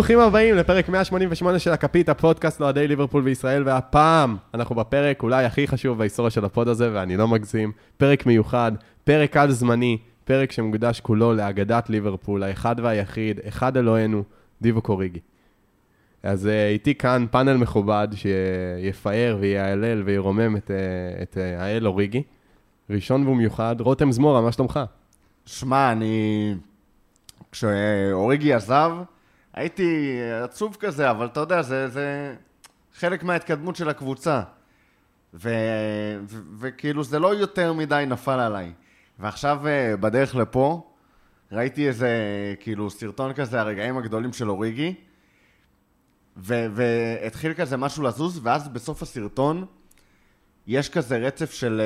ברוכים הבאים לפרק 188 של הכפית, הפודקאסט לאוהדי ליברפול בישראל, והפעם אנחנו בפרק אולי הכי חשוב בהיסטוריה של הפוד הזה, ואני לא מגזים, פרק מיוחד, פרק על-זמני, פרק שמוקדש כולו לאגדת ליברפול, האחד והיחיד, אחד אלוהינו, דיבוק אוריגי. אז אה, איתי כאן פאנל מכובד שיפאר ויהלל וירומם את, אה, את אה, האל אוריגי. ראשון ומיוחד, רותם זמורה, מה שלומך? שמע, אני... כשאוריגי עזב, הייתי עצוב כזה, אבל אתה יודע, זה, זה חלק מההתקדמות של הקבוצה. ו... ו... וכאילו זה לא יותר מדי נפל עליי. ועכשיו בדרך לפה, ראיתי איזה כאילו סרטון כזה, הרגעים הגדולים של אוריגי, ו... והתחיל כזה משהו לזוז, ואז בסוף הסרטון יש כזה רצף של...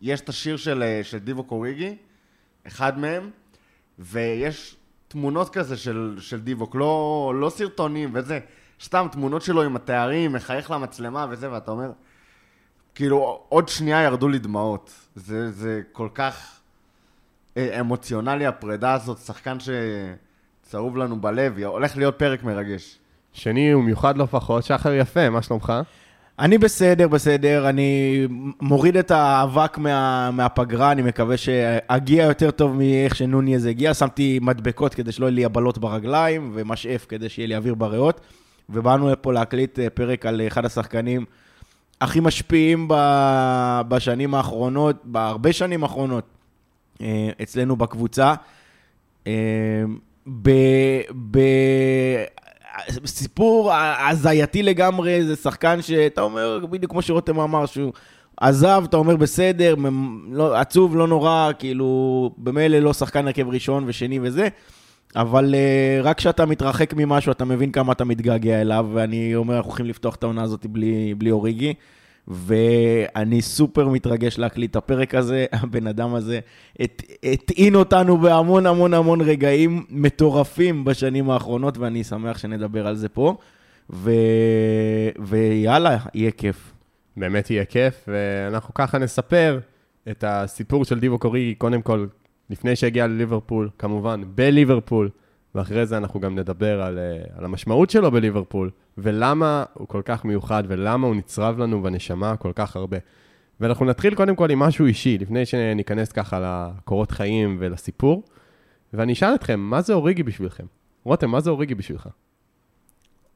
יש את השיר של, של דיבו קוריגי, אחד מהם, ויש תמונות כזה של, של דיווק, לא, לא סרטונים וזה, סתם תמונות שלו עם התארים, מחייך למצלמה וזה, ואתה אומר, כאילו, עוד שנייה ירדו לי דמעות. זה, זה כל כך אה, אמוציונלי, הפרידה הזאת, שחקן שצרוב לנו בלב, הולך להיות פרק מרגש. שני ומיוחד לא פחות, שחר יפה, מה שלומך? אני בסדר, בסדר, אני מוריד את האבק מה, מהפגרה, אני מקווה שאגיע יותר טוב מאיך שנוני הזה הגיע. שמתי מדבקות כדי שלא יהיו לי הבלות ברגליים, ומשאף כדי שיהיה לי אוויר בריאות. ובאנו לפה להקליט אה, פרק על אחד השחקנים הכי משפיעים בשנים האחרונות, בהרבה שנים האחרונות, אה, אצלנו בקבוצה. אה, ב... ב... סיפור הזייתי לגמרי, זה שחקן שאתה אומר, בדיוק כמו שרותם אמר, שהוא עזב, אתה אומר בסדר, לא, עצוב, לא נורא, כאילו, במילא לא שחקן הרכב ראשון ושני וזה, אבל uh, רק כשאתה מתרחק ממשהו, אתה מבין כמה אתה מתגעגע אליו, ואני אומר, אנחנו הולכים לפתוח את העונה הזאת בלי, בלי אוריגי. ואני סופר מתרגש להקליט את הפרק הזה. הבן אדם הזה הטעין אותנו בהמון המון המון רגעים מטורפים בשנים האחרונות, ואני שמח שנדבר על זה פה. ו... ויאללה, יהיה כיף. באמת יהיה כיף, ואנחנו ככה נספר את הסיפור של דיבו קורי, קודם כל, לפני שהגיע לליברפול, כמובן, בליברפול. ואחרי זה אנחנו גם נדבר על, אה, על המשמעות שלו בליברפול, ולמה הוא כל כך מיוחד, ולמה הוא נצרב לנו בנשמה כל כך הרבה. ואנחנו נתחיל קודם כל עם משהו אישי, לפני שניכנס ככה לקורות חיים ולסיפור. ואני אשאל אתכם, מה זה אוריגי בשבילכם? רותם, מה זה אוריגי בשבילך?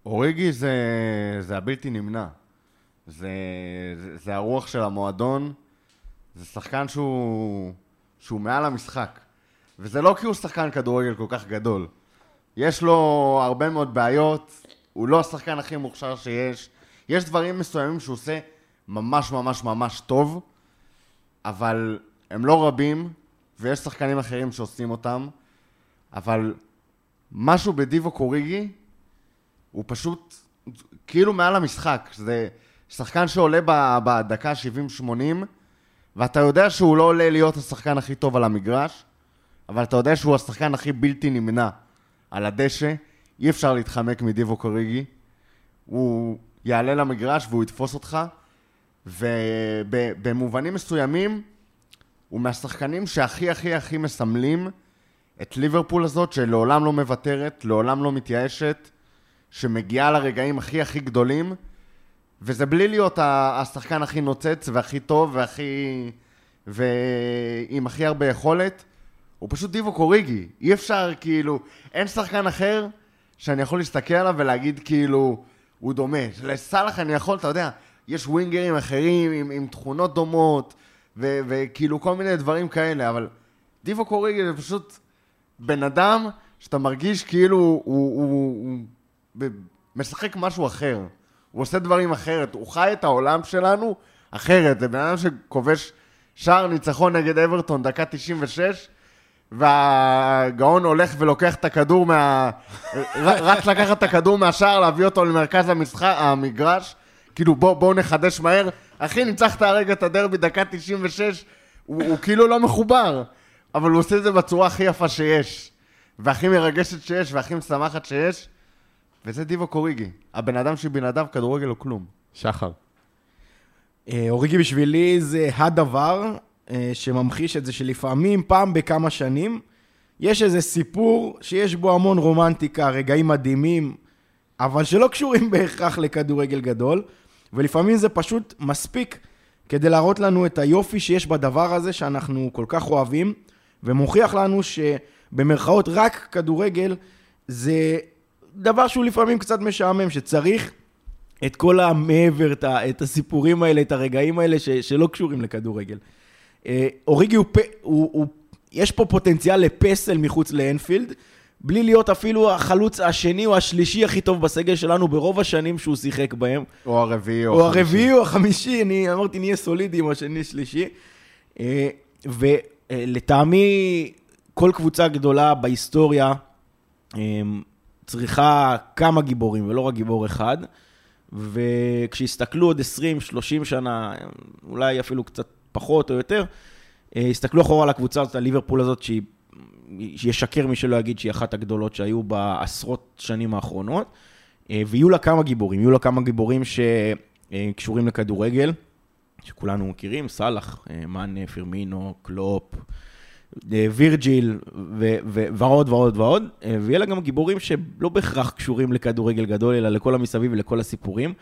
אוריגי זה, זה הבלתי נמנע. זה, זה, זה הרוח של המועדון, זה שחקן שהוא, שהוא מעל המשחק. וזה לא כי הוא שחקן כדורגל כל כך גדול. יש לו הרבה מאוד בעיות, הוא לא השחקן הכי מוכשר שיש. יש דברים מסוימים שהוא עושה ממש ממש ממש טוב, אבל הם לא רבים, ויש שחקנים אחרים שעושים אותם, אבל משהו בדיבו קוריגי, הוא פשוט כאילו מעל המשחק. זה שחקן שעולה בדקה 70-80, ואתה יודע שהוא לא עולה להיות השחקן הכי טוב על המגרש, אבל אתה יודע שהוא השחקן הכי בלתי נמנע. על הדשא, אי אפשר להתחמק מדיבו קוריגי. הוא יעלה למגרש והוא יתפוס אותך, ובמובנים מסוימים, הוא מהשחקנים שהכי הכי הכי מסמלים את ליברפול הזאת, שלעולם לא מוותרת, לעולם לא מתייאשת, שמגיעה לרגעים הכי הכי גדולים, וזה בלי להיות השחקן הכי נוצץ והכי טוב והכי... ועם הכי הרבה יכולת, הוא פשוט דיבו קוריגי. אי אפשר, כאילו, אין שחקן אחר שאני יכול להסתכל עליו ולהגיד, כאילו, הוא דומה. לסאלח אני יכול, אתה יודע, יש ווינגרים אחרים עם, עם תכונות דומות, וכאילו כל מיני דברים כאלה, אבל דיבו קוריגי זה פשוט בן אדם שאתה מרגיש כאילו הוא, הוא, הוא, הוא משחק משהו אחר. הוא עושה דברים אחרת, הוא חי את העולם שלנו אחרת. זה בן אדם שכובש שער ניצחון נגד אברטון, דקה 96, והגאון הולך ולוקח את הכדור מה... רק לקחת את הכדור מהשער, להביא אותו למרכז המשחק, המגרש. כאילו, בואו בוא נחדש מהר. אחי, ניצחת הרגע את הדרבי, דקה 96, הוא, הוא כאילו לא מחובר, אבל הוא עושה את זה בצורה הכי יפה שיש, והכי מרגשת שיש, והכי משמחת שיש, וזה דיבו קוריגי. הבן אדם שבלעדיו כדורגל הוא כלום. שחר. אה, אוריגי בשבילי זה הדבר, שממחיש את זה שלפעמים, פעם בכמה שנים, יש איזה סיפור שיש בו המון רומנטיקה, רגעים מדהימים, אבל שלא קשורים בהכרח לכדורגל גדול, ולפעמים זה פשוט מספיק כדי להראות לנו את היופי שיש בדבר הזה שאנחנו כל כך אוהבים, ומוכיח לנו שבמרכאות רק כדורגל זה דבר שהוא לפעמים קצת משעמם, שצריך את כל המעבר, את הסיפורים האלה, את הרגעים האלה ש, שלא קשורים לכדורגל. אה, אוריגי הוא, פ- הוא, הוא, יש פה פוטנציאל לפסל מחוץ לאנפילד, בלי להיות אפילו החלוץ השני או השלישי הכי טוב בסגל שלנו ברוב השנים שהוא שיחק בהם. או הרביעי או או החמישי. הרביעי או החמישי, אני אמרתי נהיה סולידי עם השני שלישי. אה, ולטעמי, כל קבוצה גדולה בהיסטוריה אה, צריכה כמה גיבורים ולא רק גיבור אחד. וכשהסתכלו עוד 20-30 שנה, אולי אפילו קצת פחות או יותר, אה, הסתכלו אחורה על הקבוצה הזאת, על ליברפול הזאת, שהיא, שישקר מי שלא יגיד שהיא אחת הגדולות שהיו בעשרות שנים האחרונות. אה, ויהיו לה כמה גיבורים, יהיו לה כמה גיבורים שקשורים לכדורגל, שכולנו מכירים, סאלח, אה, מאנה, פירמינו, קלופ, אה, וירג'יל ו- ו- ועוד ועוד ועוד, אה, ויהיה לה גם גיבורים שלא בהכרח קשורים לכדורגל גדול, אלא לכל המסביב ולכל הסיפורים.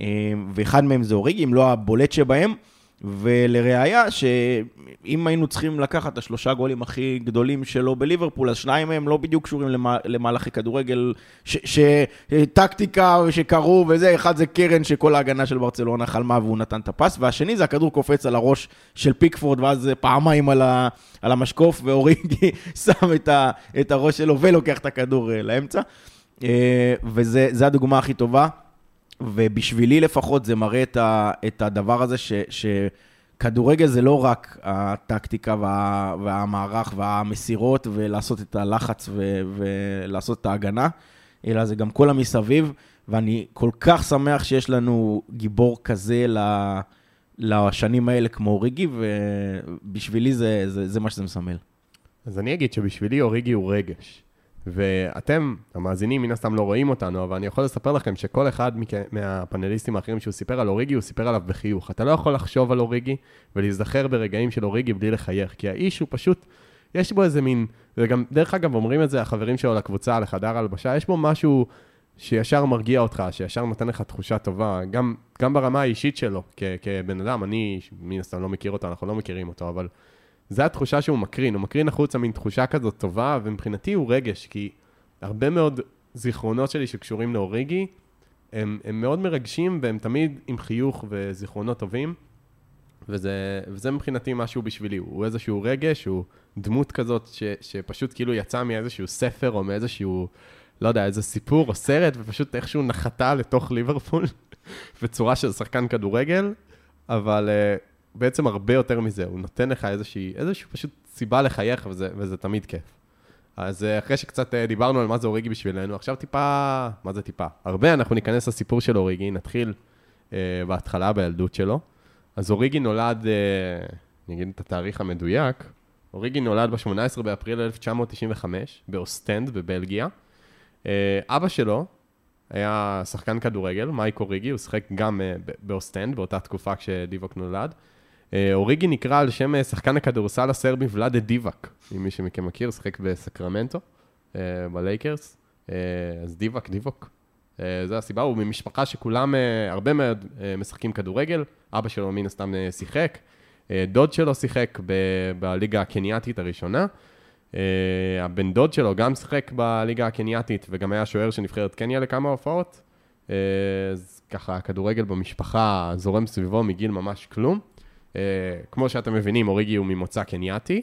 אה, ואחד מהם זה אוריגי, אם לא הבולט שבהם. ולראיה, שאם היינו צריכים לקחת את השלושה גולים הכי גדולים שלו בליברפול, אז שניים מהם לא בדיוק קשורים למה- למהלכי כדורגל, ש- ש- טקטיקה שקרו וזה, אחד זה קרן שכל ההגנה של ברצלונה חלמה והוא נתן את הפס, והשני זה הכדור קופץ על הראש של פיקפורד, ואז פעמיים על, ה- על המשקוף, ואוריגי שם את, ה- את הראש שלו ולוקח את הכדור אה, לאמצע. אה, וזה הדוגמה הכי טובה. ובשבילי לפחות זה מראה את, ה, את הדבר הזה ש, שכדורגל זה לא רק הטקטיקה וה, והמערך והמסירות ולעשות את הלחץ ו, ולעשות את ההגנה, אלא זה גם כל המסביב, ואני כל כך שמח שיש לנו גיבור כזה ל, לשנים האלה כמו אוריגי, ובשבילי זה, זה, זה מה שזה מסמל. אז אני אגיד שבשבילי אוריגי הוא רגש. ואתם, המאזינים, מן הסתם לא רואים אותנו, אבל אני יכול לספר לכם שכל אחד מכ... מהפאנליסטים האחרים שהוא סיפר על אוריגי, הוא סיפר עליו בחיוך. אתה לא יכול לחשוב על אוריגי ולהיזכר ברגעים של אוריגי בלי לחייך, כי האיש הוא פשוט, יש בו איזה מין, וגם, דרך אגב, אומרים את זה החברים שלו לקבוצה, לחדר הלבשה, יש בו משהו שישר מרגיע אותך, שישר נותן לך תחושה טובה, גם, גם ברמה האישית שלו, כ... כבן אדם, אני מן הסתם לא מכיר אותו, אנחנו לא מכירים אותו, אבל... זה התחושה שהוא מקרין, הוא מקרין החוצה מין תחושה כזאת טובה, ומבחינתי הוא רגש, כי הרבה מאוד זיכרונות שלי שקשורים לאוריגי, הם, הם מאוד מרגשים, והם תמיד עם חיוך וזיכרונות טובים, וזה, וזה מבחינתי משהו בשבילי, הוא איזשהו רגש, הוא דמות כזאת ש, שפשוט כאילו יצא מאיזשהו ספר או מאיזשהו, לא יודע, איזה סיפור או סרט, ופשוט איכשהו נחתה לתוך ליברפול, בצורה של שחקן כדורגל, אבל... uh, בעצם הרבה יותר מזה, הוא נותן לך איזושהי, איזושהי פשוט סיבה לחייך, וזה, וזה תמיד כיף. אז אה, אחרי שקצת אה, דיברנו על מה זה אוריגי בשבילנו, עכשיו טיפה, מה זה טיפה? הרבה, אנחנו ניכנס לסיפור של אוריגי, נתחיל אה, בהתחלה בילדות שלו. אז אוריגי נולד, אה, אני אגיד את התאריך המדויק, אוריגי נולד ב-18 באפריל 1995, באוסטנד בבלגיה. אה, אבא שלו היה שחקן כדורגל, מייק אוריגי, הוא שיחק גם אה, באוסטנד באותה תקופה כשדיווק נולד. אוריגי נקרא על שם שחקן הכדורסל הסרבי ולאדה דיבאץ, אם מי שמכם מכיר, שיחק בסקרמנטו, בלייקרס. אז דיווק, דיווק. זו הסיבה, הוא ממשפחה שכולם, הרבה מאוד משחקים כדורגל, אבא שלו מן הסתם שיחק, דוד שלו שיחק ב- בליגה הקנייתית הראשונה, הבן דוד שלו גם שיחק בליגה הקנייתית וגם היה שוער של נבחרת קניה לכמה הופעות, אז ככה הכדורגל במשפחה זורם סביבו מגיל ממש כלום. Uh, כמו שאתם מבינים, אוריגי הוא ממוצא קנייתי,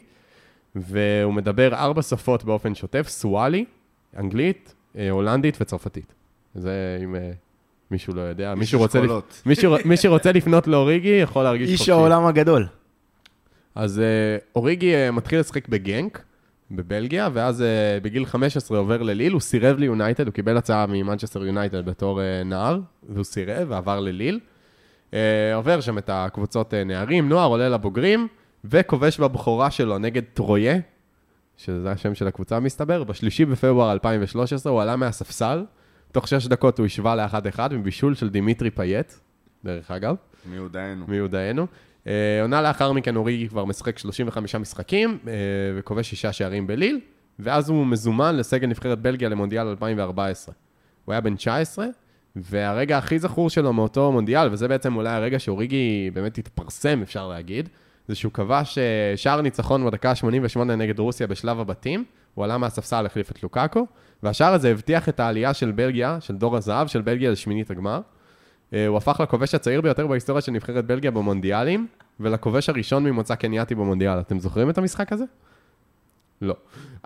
והוא מדבר ארבע שפות באופן שוטף, סואלי, אנגלית, uh, הולנדית וצרפתית. זה אם uh, מישהו לא יודע. מישהו רוצה, לפ... מישהו, מי שרוצה לפנות לאוריגי יכול להרגיש איש העולם הגדול. אז uh, אוריגי uh, מתחיל לשחק בגנק, בבלגיה, ואז uh, בגיל 15 עובר לליל, הוא סירב ליונייטד, הוא קיבל הצעה ממנצ'סטר יונייטד בתור uh, נער, והוא סירב ועבר לליל. Uh, עובר שם את הקבוצות uh, נערים, נוער, עולה לבוגרים, וכובש בבכורה שלו נגד טרויה, שזה השם של הקבוצה מסתבר, בשלישי בפברואר 2013 הוא עלה מהספסל, תוך שש דקות הוא השווה לאחד-אחד מבישול של דימיטרי פאייט, דרך אגב. מיודענו. מיודענו. אה, עונה לאחר מכן אוריגי כבר משחק 35 משחקים, אה, וכובש שישה שערים בליל, ואז הוא מזומן לסגל נבחרת בלגיה למונדיאל 2014. הוא היה בן 19, והרגע הכי זכור שלו מאותו מונדיאל, וזה בעצם אולי הרגע שאוריגי באמת התפרסם, אפשר להגיד, זה שהוא כבש אה, שער ניצחון בדקה ה-88 נגד רוסיה בשלב הבתים, הוא עלה מהספסל, החליף את לוקאקו, והשער הזה הבטיח את העלייה של בלגיה, של דור הזהב, של בלגיה לשמינית הגמר. אה, הוא הפך לכובש הצעיר ביותר בהיסטוריה של נבחרת בלגיה במונדיאלים, ולכובש הראשון ממוצא קניאטי במונדיאל. אתם זוכרים את המשחק הזה? לא.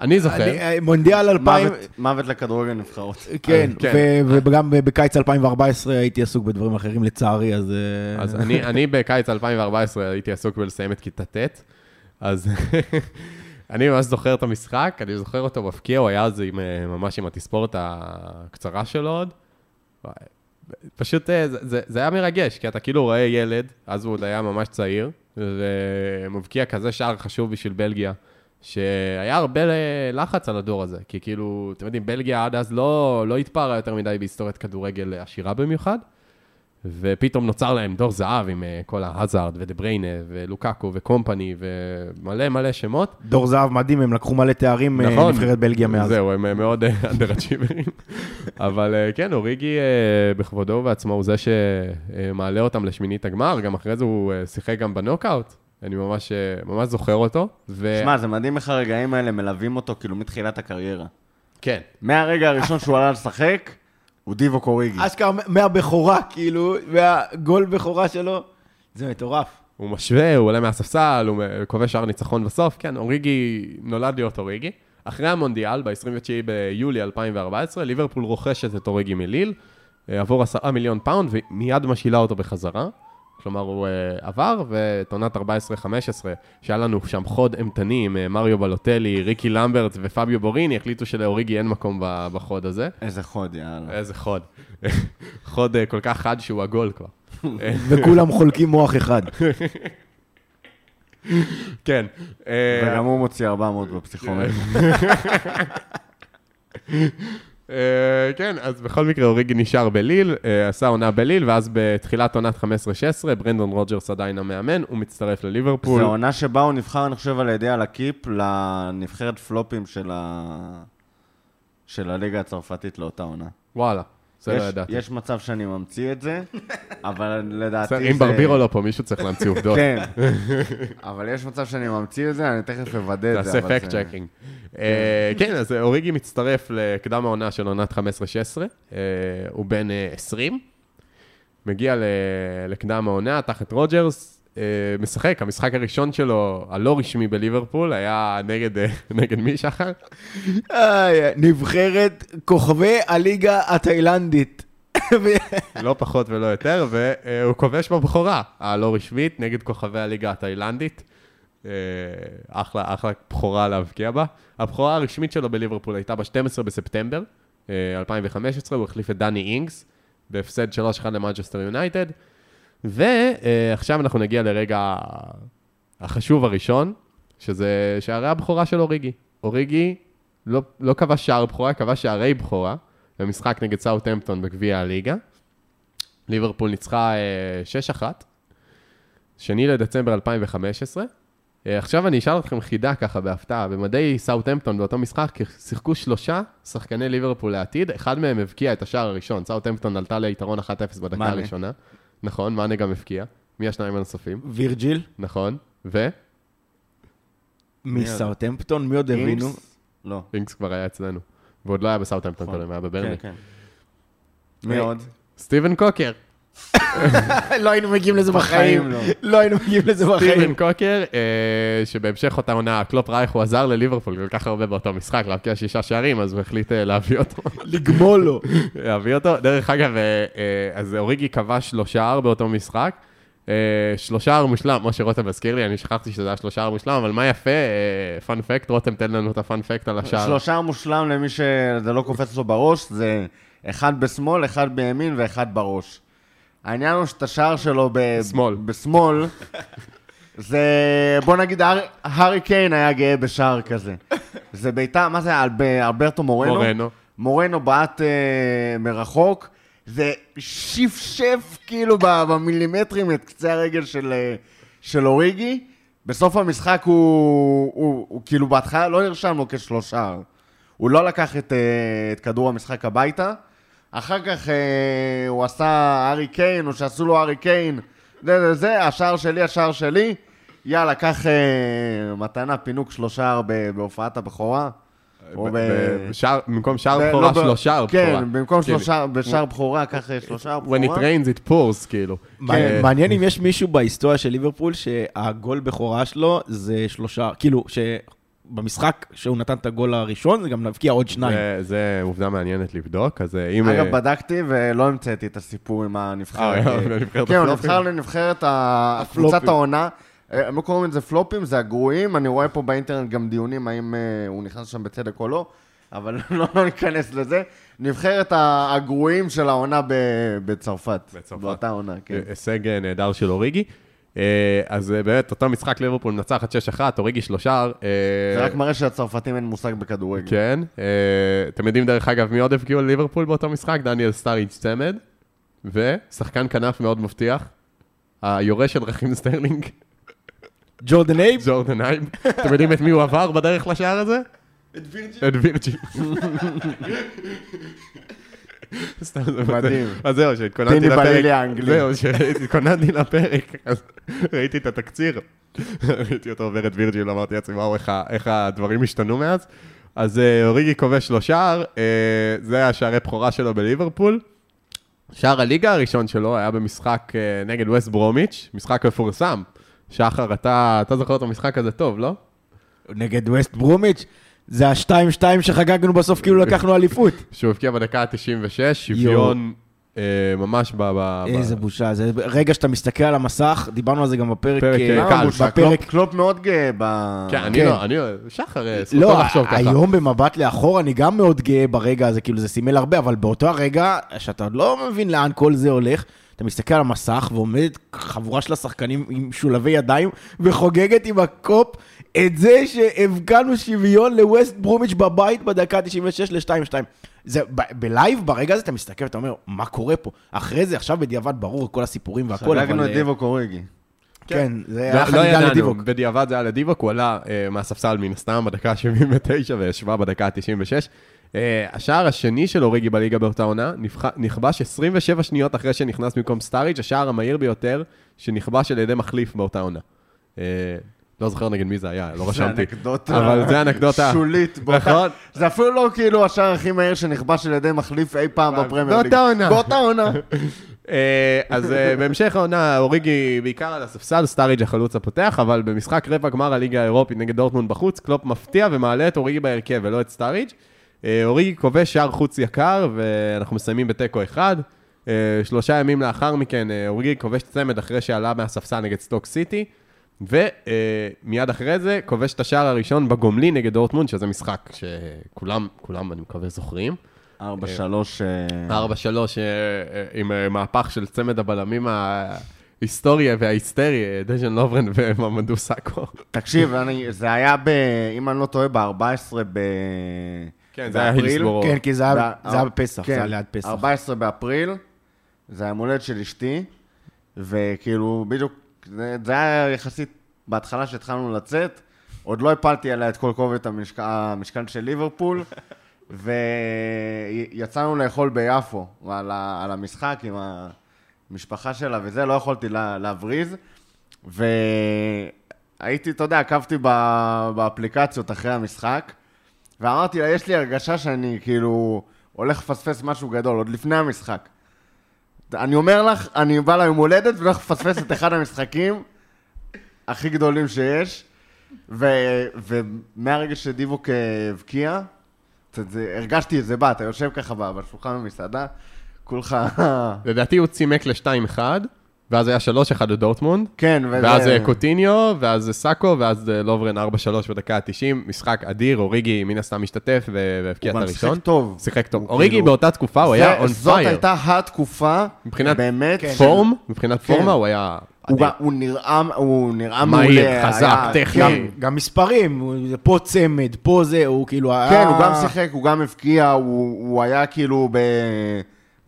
אני זוכר. אני- אה, מונדיאל 2000, מוות- לכדורגל נבחרות. כן, כן. ו- וגם בקיץ 2014 הייתי עסוק בדברים אחרים לצערי, אז... אה, אז אני, אני בקיץ 2014 הייתי עסוק בלסיים את כיתה ט', אז אני ממש זוכר את המשחק, אני זוכר אותו מפקיע, הוא היה אז אה, ממש עם התספורת הקצרה שלו עוד. פשוט אה, זה, זה, זה היה מרגש, כי אתה כאילו רואה ילד, אז הוא עוד היה ממש צעיר, ומבקיע כזה שער חשוב בשביל בלגיה, שהיה הרבה לחץ על הדור הזה, כי כאילו, אתם יודעים, בלגיה עד אז לא, לא התפארה יותר מדי בהיסטוריית כדורגל עשירה במיוחד. ופתאום נוצר להם דור זהב עם אה, כל ההזארד ודה בריינה ולוקאקו וקומפני ומלא מלא שמות. דור זהב מדהים, הם לקחו מלא תארים אה, נכון. נבחרת בלגיה מאז. זהו, הם מאוד אנדרצ'יברים. אבל אה, כן, אוריגי בכבודו ובעצמו הוא זה שמעלה אותם לשמינית הגמר, גם אחרי זה הוא שיחק גם בנוקאוט. אני ממש, אה, ממש זוכר אותו. ו... שמע, זה מדהים איך הרגעים האלה מלווים אותו כאילו מתחילת הקריירה. כן. מהרגע הראשון שהוא עלה לשחק, הוא דיבוק אוריגי. אשכרה מהבכורה, כאילו, מהגול בכורה שלו, זה מטורף. הוא משווה, הוא עולה מהספסל, הוא כובש שער ניצחון בסוף. כן, אוריגי נולד להיות אוריגי. אחרי המונדיאל, ב-29 ביולי 2014, ליברפול רוכשת את אוריגי מליל, אה, עבור 10 מיליון פאונד, ומיד משאילה אותו בחזרה. כלומר, הוא uh, עבר, ואת עונת 14-15, שהיה לנו שם חוד אימתני עם uh, מריו בלוטלי, ריקי למברט ופביו בוריני, החליטו שלאוריגי אין מקום בחוד הזה. איזה חוד, יאללה. איזה חוד. חוד uh, כל כך חד שהוא עגול כבר. וכולם חולקים מוח אחד. כן. וגם הוא מוציא 400 בפסיכומטר. אה, כן, אז בכל מקרה אוריגי נשאר בליל, אה, עשה עונה בליל, ואז בתחילת עונת 15-16, ברנדון רוג'רס עדיין המאמן, הוא מצטרף לליברפול. זו עונה שבה הוא נבחר, אני חושב, על ידי הלקיפ לנבחרת פלופים של הליגה הצרפתית לאותה עונה. וואלה, זה לא יש- ידעתי. יש מצב שאני ממציא את זה, אבל לדעתי בסדר, אם ברבירו לא פה, מישהו צריך להמציא עובדות. כן, אבל יש מצב שאני ממציא את זה, אני תכף אוודא את זה. תעשה fact זה- checking. כן, אז אוריגי מצטרף לקדם העונה של עונת 15-16, אה, הוא בן אה, 20, מגיע לקדם העונה תחת רוג'רס, אה, משחק, המשחק הראשון שלו, הלא רשמי בליברפול, היה נגד, אה, נגד מי שחר? נבחרת כוכבי הליגה התאילנדית. לא פחות ולא יותר, והוא כובש בבכורה הלא רשמית נגד כוכבי הליגה התאילנדית. אה, אחלה, אחלה בכורה להבקיע בה. הבכורה הרשמית שלו בליברפול הייתה ב-12 בספטמבר אה, 2015, הוא החליף את דני אינגס בהפסד 3-1 למנצ'סטר יונייטד. ועכשיו אנחנו נגיע לרגע החשוב הראשון, שזה שערי הבכורה של אוריגי. אוריגי לא, לא כבש שער בכורה, כבש שערי בכורה במשחק נגד סאוטהמפטון בגביע הליגה. ליברפול ניצחה אה, 6-1, שני לדצמבר 2015. אה, עכשיו אני אשאל אתכם חידה ככה בהפתעה, במדי סאוטהמפטון באותו משחק שיחקו שלושה שחקני ליברפול לעתיד, אחד מהם הבקיע את השער הראשון, סאוטהמפטון עלתה ליתרון 1-0 בדקה מאנה. הראשונה. נכון, מאנה גם הבקיע. מי השניים הנוספים? וירג'יל, נכון. ו? מסאוטהמפטון, מי עוד הבינו? לא. אינקס כבר היה אצלנו. ועוד לא היה בסאוטהמפטון נכון. קודם, היה בברנלי. כן, כן. מי עוד? סטיבן קולקר. לא היינו מגיעים לזה בחיים. לא. לא היינו מגיעים לזה סטיבן בחיים. קולקר, אה, שבהמשך אותה עונה, קלופ רכש, הוא עזר לליברפול כל כך הרבה באותו משחק, להבקיע שישה שערים, אז הוא החליט אה, להביא אותו. לגמול לו. להביא אותו. דרך אגב, אה, אז אוריגי כבש לו שער באותו משחק. שלושה שער מושלם, משה רותם מזכיר לי, אני שכחתי שזה היה שלושה שער מושלם, אבל מה יפה, פאנפקט, רותם תן לנו את הפאנפקט על השער. שלושה מושלם למי שזה לא קופץ לו בראש, זה אחד בשמאל, אחד בימין ואחד בראש. העניין הוא שאת השער שלו ב... שמאל. בשמאל, זה... בוא נגיד, הר... הארי קיין היה גאה בשער כזה. זה בעיטה, מה זה, אלב... אלברטו מורנו? מורנו. מורנו בעט אה, מרחוק, זה שפשף כאילו במילימטרים את קצה הרגל של, אה, של אוריגי, בסוף המשחק הוא, הוא, הוא, הוא כאילו בהתחלה לא נרשם לו כשלושה. הוא לא לקח את, אה, את כדור המשחק הביתה. אחר כך אה, הוא עשה הארי קיין, או שעשו לו הארי קיין. זה, זה, זה, השער שלי, השער שלי. יאללה, קח אה, מתנה, פינוק שלושה בהופעת הבכורה. או ב... בשער- במקום שער ב- בכורה לא ב- שלו שער בכורה. כן, במקום כאילו, שלושה, בשער בכורה, קח אה, שלושה בכורה. When it rains it pours, כאילו. אה, מעניין אם יש מישהו בהיסטוריה של ליברפול שהגול בכורה שלו זה שלושה, כאילו, שבמשחק שהוא נתן את הגול הראשון, זה גם הבקיע עוד שניים. זה- זה עובדה מעניינת לבדוק, אז אה, אם... אגב, אה, בדקתי ולא המצאתי את הסיפור עם הנבחרת. אה, לנבחרת כן, הוא? נבחר לנבחרת. קבוצת העונה. הם לא קוראים לזה פלופים, זה הגרועים. אני רואה פה באינטרנט גם דיונים האם הוא נכנס שם בצדק או לא, אבל לא לא ניכנס לזה. נבחרת הגרועים של העונה ב- בצרפת. בצרפת. באותה עונה, כן. הישג נהדר של אוריגי. אה, אז אה, באמת, אותו משחק ליברפול מנצחת 6-1, אוריגי שלושה. אה, זה רק מראה שלצרפתים אין מושג בכדורגל. כן. אתם יודעים, דרך אגב, מי עוד הבקיעו על ליברפול באותו משחק? דניאל סטאריץ' צמד. ושחקן כנף מאוד מבטיח. היורש של רחים סטרלינג, ג'ורדן אייב? ג'ורדן אייב. אתם יודעים את מי הוא עבר בדרך לשער הזה? את וירג'י. את וירג'י. סתם, זה מדהים. אז זהו, שהתכוננתי פיני לפרק. בלילי האנגלי. זהו, שהתכוננתי לפרק, אז ראיתי את התקציר, ראיתי אותו עובר את וירג'יל, אמרתי לעצמי, וואו, איך הדברים השתנו מאז. אז אה, אוריגי כובש לו שער, אה, זה שער הבכורה שלו בליברפול. שער הליגה הראשון שלו היה במשחק אה, נגד ווסט ברומיץ', משחק מפורסם. שחר, אתה אתה זוכר את המשחק הזה טוב, לא? נגד ווסט ברומיץ'? זה השתיים-שתיים שחגגנו בסוף כאילו לקחנו אליפות. שהוא הבקיע בדקה ה-96, שוויון אה, ממש ב... ב- ב- איזה בושה, זה רגע שאתה מסתכל על המסך, דיברנו על זה גם בפרק, פרק, אה, אה, קל, בושה? בפרק, קלופ- קלופ מאוד גאה ב... כן, אני כן. לא, אני... שחר, אה, זכותו לא, לחשוב ככה. היום במבט לאחור אני גם מאוד גאה ברגע הזה, כאילו זה סימל הרבה, אבל באותו הרגע, שאתה לא מבין לאן כל זה הולך, אתה מסתכל על המסך ועומדת חבורה של השחקנים עם משולבי ידיים וחוגגת עם הקופ את זה שהבקענו שוויון לווסט ברומיץ' בבית בדקה 96 ל-2-2. זה, ב- ב live, ברגע הזה אתה מסתכל ואתה אומר, מה קורה פה? אחרי זה, עכשיו בדיעבד ברור כל הסיפורים והכל, חגגנו אבל... את אה, דיבוק אוריגי. כן, זה לא, היה לא חגיגה ידענו, לדיווק. בדיעבד זה היה לדיווק, הוא עלה אה, מהספסל מן הסתם בדקה ה-79 והשווה בדקה ה-96. אה, השער השני של אוריגי בליגה באותה עונה נכבש 27 שניות אחרי שנכנס במקום סטאריג', השער המהיר ביותר שנכבש על ידי מחליף באותה עונה. אה, לא זוכר נגד מי זה היה, לא רשמתי. זה אנקדוטה אבל זה אנקדוטה. שולית. נכון. זה אפילו לא כאילו השער הכי מהיר שנכבש על ידי מחליף אי פעם בפרמייר ליג. באותה עונה. באותה עונה. אה, אז בהמשך העונה, אוריגי בעיקר על הספסל, סטאריג' החלוץ הפותח, אבל במשחק רבע גמר הליגה האירופית נגד דורטמונד בחוץ, קלופ מפתיע ומעלה את אוריגי בהרכב ולא את סטאריג'. אה, אוריגי כובש שער חוץ יקר, ואנחנו מסיימים בתיקו אחד. אה, שלושה ימים לאחר מכן, אה, אוריגי כובש צמד אחרי שעלה מהספסל נגד סטוק סיטי, ומיד אחרי זה כובש את השער הראשון בגומלי נגד דורטמונד, שזה משחק שכולם, כולם, אני מקווה, זוכרים. 4-3... 4-3 עם מהפך של צמד הבלמים ההיסטורי וההיסטרי, אה, דיאן לוברן וממדו סאקו. תקשיב, אני- זה היה ב... אם אני לא טועה, ב-14 ב... כן, זה היה. הילסבורו. כן, כי זה היה בפסח, זה כן, היה ליד פסח. 14 באפריל, זה היום הולדת של אשתי, וכאילו, בדיוק, זה, היה יחסית בהתחלה שהתחלנו לצאת, עוד לא הפלתי עליה את כל כובד. המשקל של ליברפול, ויצאנו לאכול ביפו על, המשחק עם המשפחה שלה וזה, לא יכולתי לה... להבריז, והייתי, אתה יודע, עקבתי ב... באפליקציות אחרי המשחק, ואמרתי לה, יש לי הרגשה שאני כאילו הולך לפספס משהו גדול, עוד לפני המשחק. אני אומר לך, אני בא ליום הולדת והולך לפספס את אחד המשחקים הכי גדולים שיש, ו, ומהרגע שדיבוק אה, הבקיע, הרגשתי את זה בא, אתה יושב ככה בשולחן במסעדה, כולך... לדעתי הוא צימק ל-2-1, ואז היה 3-1 לדורטמונד, כן, וזה... ואז אה, קוטיניו, ואז סאקו, ואז אה, לוברן 4-3 בדקה ה-90, משחק אדיר, אוריגי מן הסתם משתתף והבקיע את הוא גם הראשון. שיחק טוב. שיחק טוב. אוריגי כאילו- באותה תקופה הוא היה זה- און זאת פייר. הייתה התקופה, מבחינת באמת, כן. פורם, מבחינת כן. פורמה הוא היה... הוא, הוא נראה, הוא נראה מהיר, מעולה. חזק, היה- טכני. כן, גם, גם מספרים, פה צמד, פה זה, הוא כאילו... כן, היה- הוא גם שיחק, הוא גם הבקיע, הוא, הוא היה כאילו ב,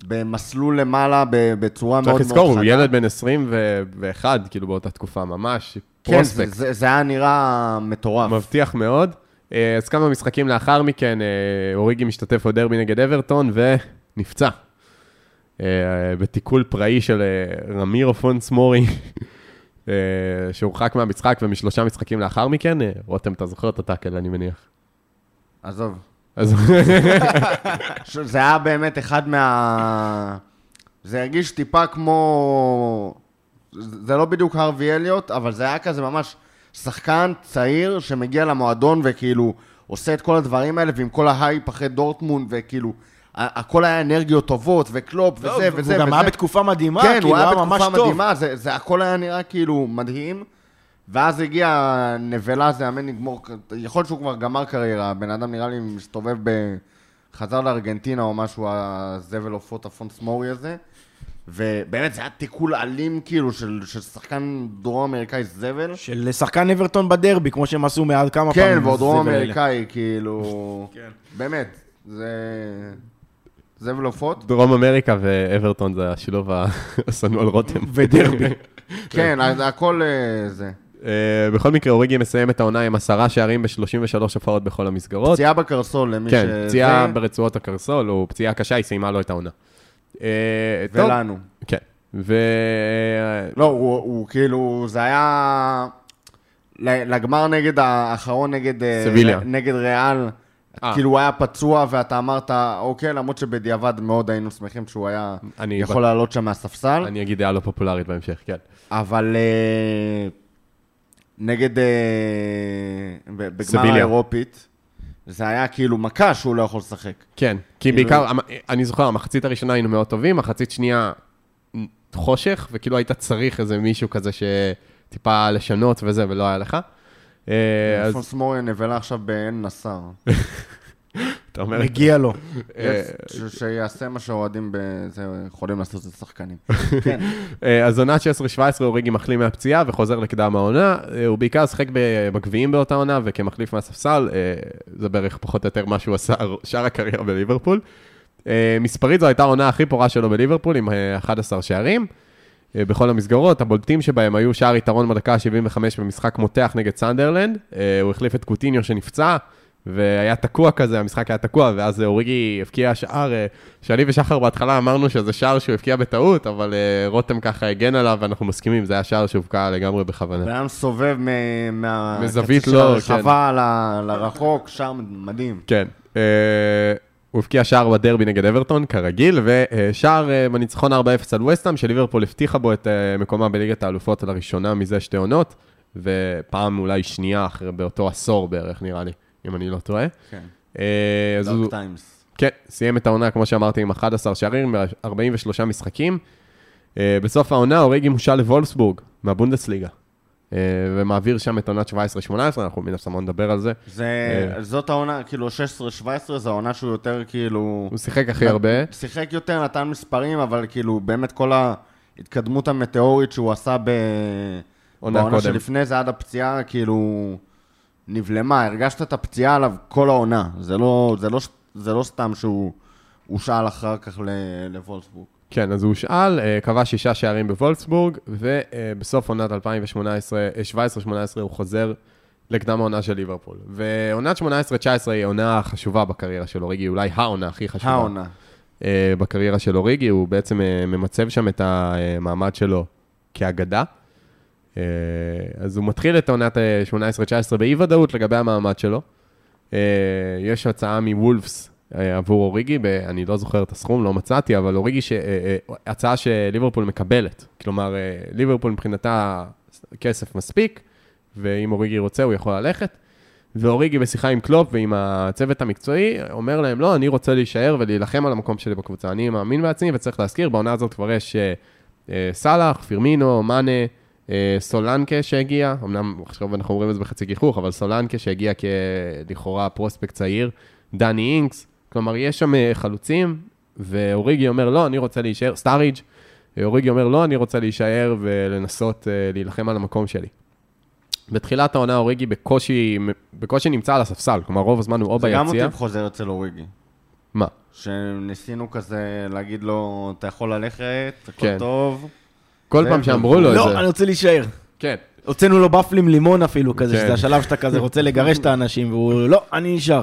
במסלול למעלה בצורה מאוד צריך מאוד לזכור, הוא חדה. ילד בן 21, כאילו באותה תקופה ממש, כן, זה, פרוספקט. זה, זה היה נראה מטורף. מבטיח מאוד. אה, אז כמה משחקים לאחר מכן, אה, אוריגי משתתף בדרבי נגד אברטון ונפצע. אה, בתיקול פראי של רמירו פונס מורי, שהורחק מהמשחק ומשלושה משחקים לאחר מכן. רותם, אתה זוכר את ה tackle, אני מניח. עזוב. אז זה היה באמת אחד מה... זה הרגיש טיפה כמו... זה לא בדיוק הרווי אליוט, אבל זה היה כזה ממש שחקן צעיר שמגיע למועדון וכאילו עושה את כל הדברים האלה, ועם כל ההייפ אחרי דורטמונד, וכאילו, הכל היה אנרגיות טובות, וקלופ, וזה לא, וזה הוא וזה. גם היה בתקופה מדהימה, כן, כאילו, הוא היה ממש בתקופה. מדהימה, זה, זה הכל היה נראה כאילו מדהים. ואז הגיע נבלה, זה אמן לגמור, יכול להיות שהוא כבר גמר קריירה, הבן אדם נראה לי מסתובב ב... חזר לארגנטינה או משהו, הזבל עופות הפונס מורי הזה. ובאמת זה היה תיקול אלים כאילו של, של שחקן דרום אמריקאי זבל. של שחקן אברטון בדרבי, כמו שהם עשו מעל כמה פעמים. כן, ועוד דרום. אמריקאי, כאילו... כן. באמת, זה... זבל עופות. דרום אמריקה ואברטון זה השילוב השנוא על רותם. ודרבי. כן, הכל אה, זה. אה, בכל מקרה, אוריגי מסיים את העונה עם עשרה שערים ב-33 הופעות בכל המסגרות. פציעה בקרסול למי כן, שזה... פציעה ברצועות הקרסול, או פציעה קשה, היא סיימה לו את העונה. אה, טוב, ולנו. כן. ו... לא, הוא, הוא כאילו, זה היה... לגמר נגד האחרון נגד... אה, סביליה. נגד ריאל. אה. כאילו הוא היה פצוע ואתה אמרת, אוקיי, למרות שבדיעבד מאוד היינו שמחים שהוא היה יכול לעלות שם מהספסל. אני אגיד דעה לא פופולרית בהמשך, כן. אבל אה, נגד... אה, בגמר סביליה. האירופית, זה היה כאילו מכה שהוא לא יכול לשחק. כן, כי כאילו- בעיקר, אני זוכר, המחצית הראשונה היינו מאוד טובים, מחצית שנייה חושך, וכאילו היית צריך איזה מישהו כזה שטיפה לשנות וזה, ולא היה לך. אה, אז אלפונס מורי נבלה עכשיו בעין נסר. אתה אומר, מגיע לו. אה, שיעשה מה שהאוהדים יכולים לעשות את השחקנים. כן. אה, אז עונת 16-17 אוריגי מחלים מהפציעה וחוזר לקדם העונה. אה, הוא בעיקר שיחק ב- בגביעים באותה עונה וכמחליף מהספסל, זה בערך פחות או יותר מה שהוא עשה שאר הקריירה בליברפול. מספרית זו הייתה העונה הכי פורה שלו בליברפול עם אה, 11 שערים. בכל המסגרות, הבולטים שבהם היו שער יתרון בדקה ה-75 במשחק מותח נגד סנדרלנד. הוא החליף את קוטיניו שנפצע, והיה תקוע כזה, המשחק היה תקוע, ואז אוריגי הבקיע שער, אה, שאני ושחר בהתחלה אמרנו שזה שער שהוא הבקיע בטעות, אבל אה, רותם ככה הגן עליו, ואנחנו מסכימים, זה היה שער שהובקע לגמרי בכוונה. בן אדם סובב מ- מה... מזווית לא, הרחבה ל- לרחוק, שער מדהים. כן. אה, הוא הבקיע שער בדרבי נגד אברטון, כרגיל, ושער בניצחון 4-0 על וסטאם, שליברפול הבטיחה בו את מקומה בליגת האלופות לראשונה מזה שתי עונות, ופעם אולי שנייה אחרי, באותו עשור בערך, נראה לי, אם אני לא טועה. כן. אה, אז דארק טיימס. כן, סיים את העונה, כמו שאמרתי, עם 11 שערים, ב-43 משחקים. אה, בסוף העונה, אוריגי מושל לוולפסבורג, מהבונדסליגה. אה, ומעביר שם את עונת 17-18, אנחנו מן הסתם נדבר על זה. זה. זאת העונה, כאילו 16-17 זה העונה שהוא יותר כאילו... הוא שיחק הכי הרבה. שיחק יותר, נתן מספרים, אבל כאילו באמת כל ההתקדמות המטאורית שהוא עשה ב... עונה בעונה קודם. שלפני זה עד הפציעה, כאילו, נבלמה, הרגשת את הפציעה עליו כל העונה. זה לא, זה לא, זה לא סתם שהוא הושאל אחר כך לוולסבורג. כן, אז הוא הושאל, אה, כבש שישה שערים בוולפסבורג, ובסוף עונת 2017-2018 הוא חוזר לקדם העונה של ליברפול. ועונת 18-19 היא העונה החשובה בקריירה של אוריגי, אולי העונה הכי חשובה. העונה. אה, בקריירה של אוריגי, הוא בעצם אה, ממצב שם את המעמד שלו כאגדה. אה, אז הוא מתחיל את עונת אה, 18-19 באי-ודאות לגבי המעמד שלו. אה, יש הצעה מוולפס אה, עבור אוריגי, אני לא זוכר את הסכום, לא מצאתי, אבל אוריגי, ש- אה, אה, הצעה שליברפול מקבלת. כלומר, אה, ליברפול מבחינתה כסף מספיק, ואם אוריגי רוצה הוא יכול ללכת. ואוריגי בשיחה עם קלופ ועם הצוות המקצועי, אומר להם, לא, אני רוצה להישאר ולהילחם על המקום שלי בקבוצה. אני מאמין בעצמי, וצריך להזכיר, בעונה הזאת כבר יש אה, אה, סאלח, פירמינו, מאנה, אה, סולנקה שהגיע, אמנם עכשיו אנחנו אומרים את זה בחצי גיחוך, אבל סולנקה שהגיע כלכאורה פרוספקט צעיר, דני אינקס, כלומר, יש שם אה, חלוצים, ואוריגי אומר, לא, אני רוצה להישאר, סטאריג', אוריגי אומר, לא, אני רוצה להישאר ולנסות אה, להילחם על המקום שלי. בתחילת העונה אוריגי בקושי, בקושי נמצא על הספסל, כלומר רוב הזמן הוא או זה גם ביציע. מוטיב חוזר אצל אוריגי. מה? שניסינו כזה להגיד לו, אתה יכול ללכת, הכל כן. טוב. כל פעם שאמרו לו את לא, זה, אני רוצה להישאר. כן, הוצאנו לו בפלים לימון אפילו כזה, כן. שזה השלב שאתה כזה רוצה לגרש את האנשים, והוא, לא, אני נשאר.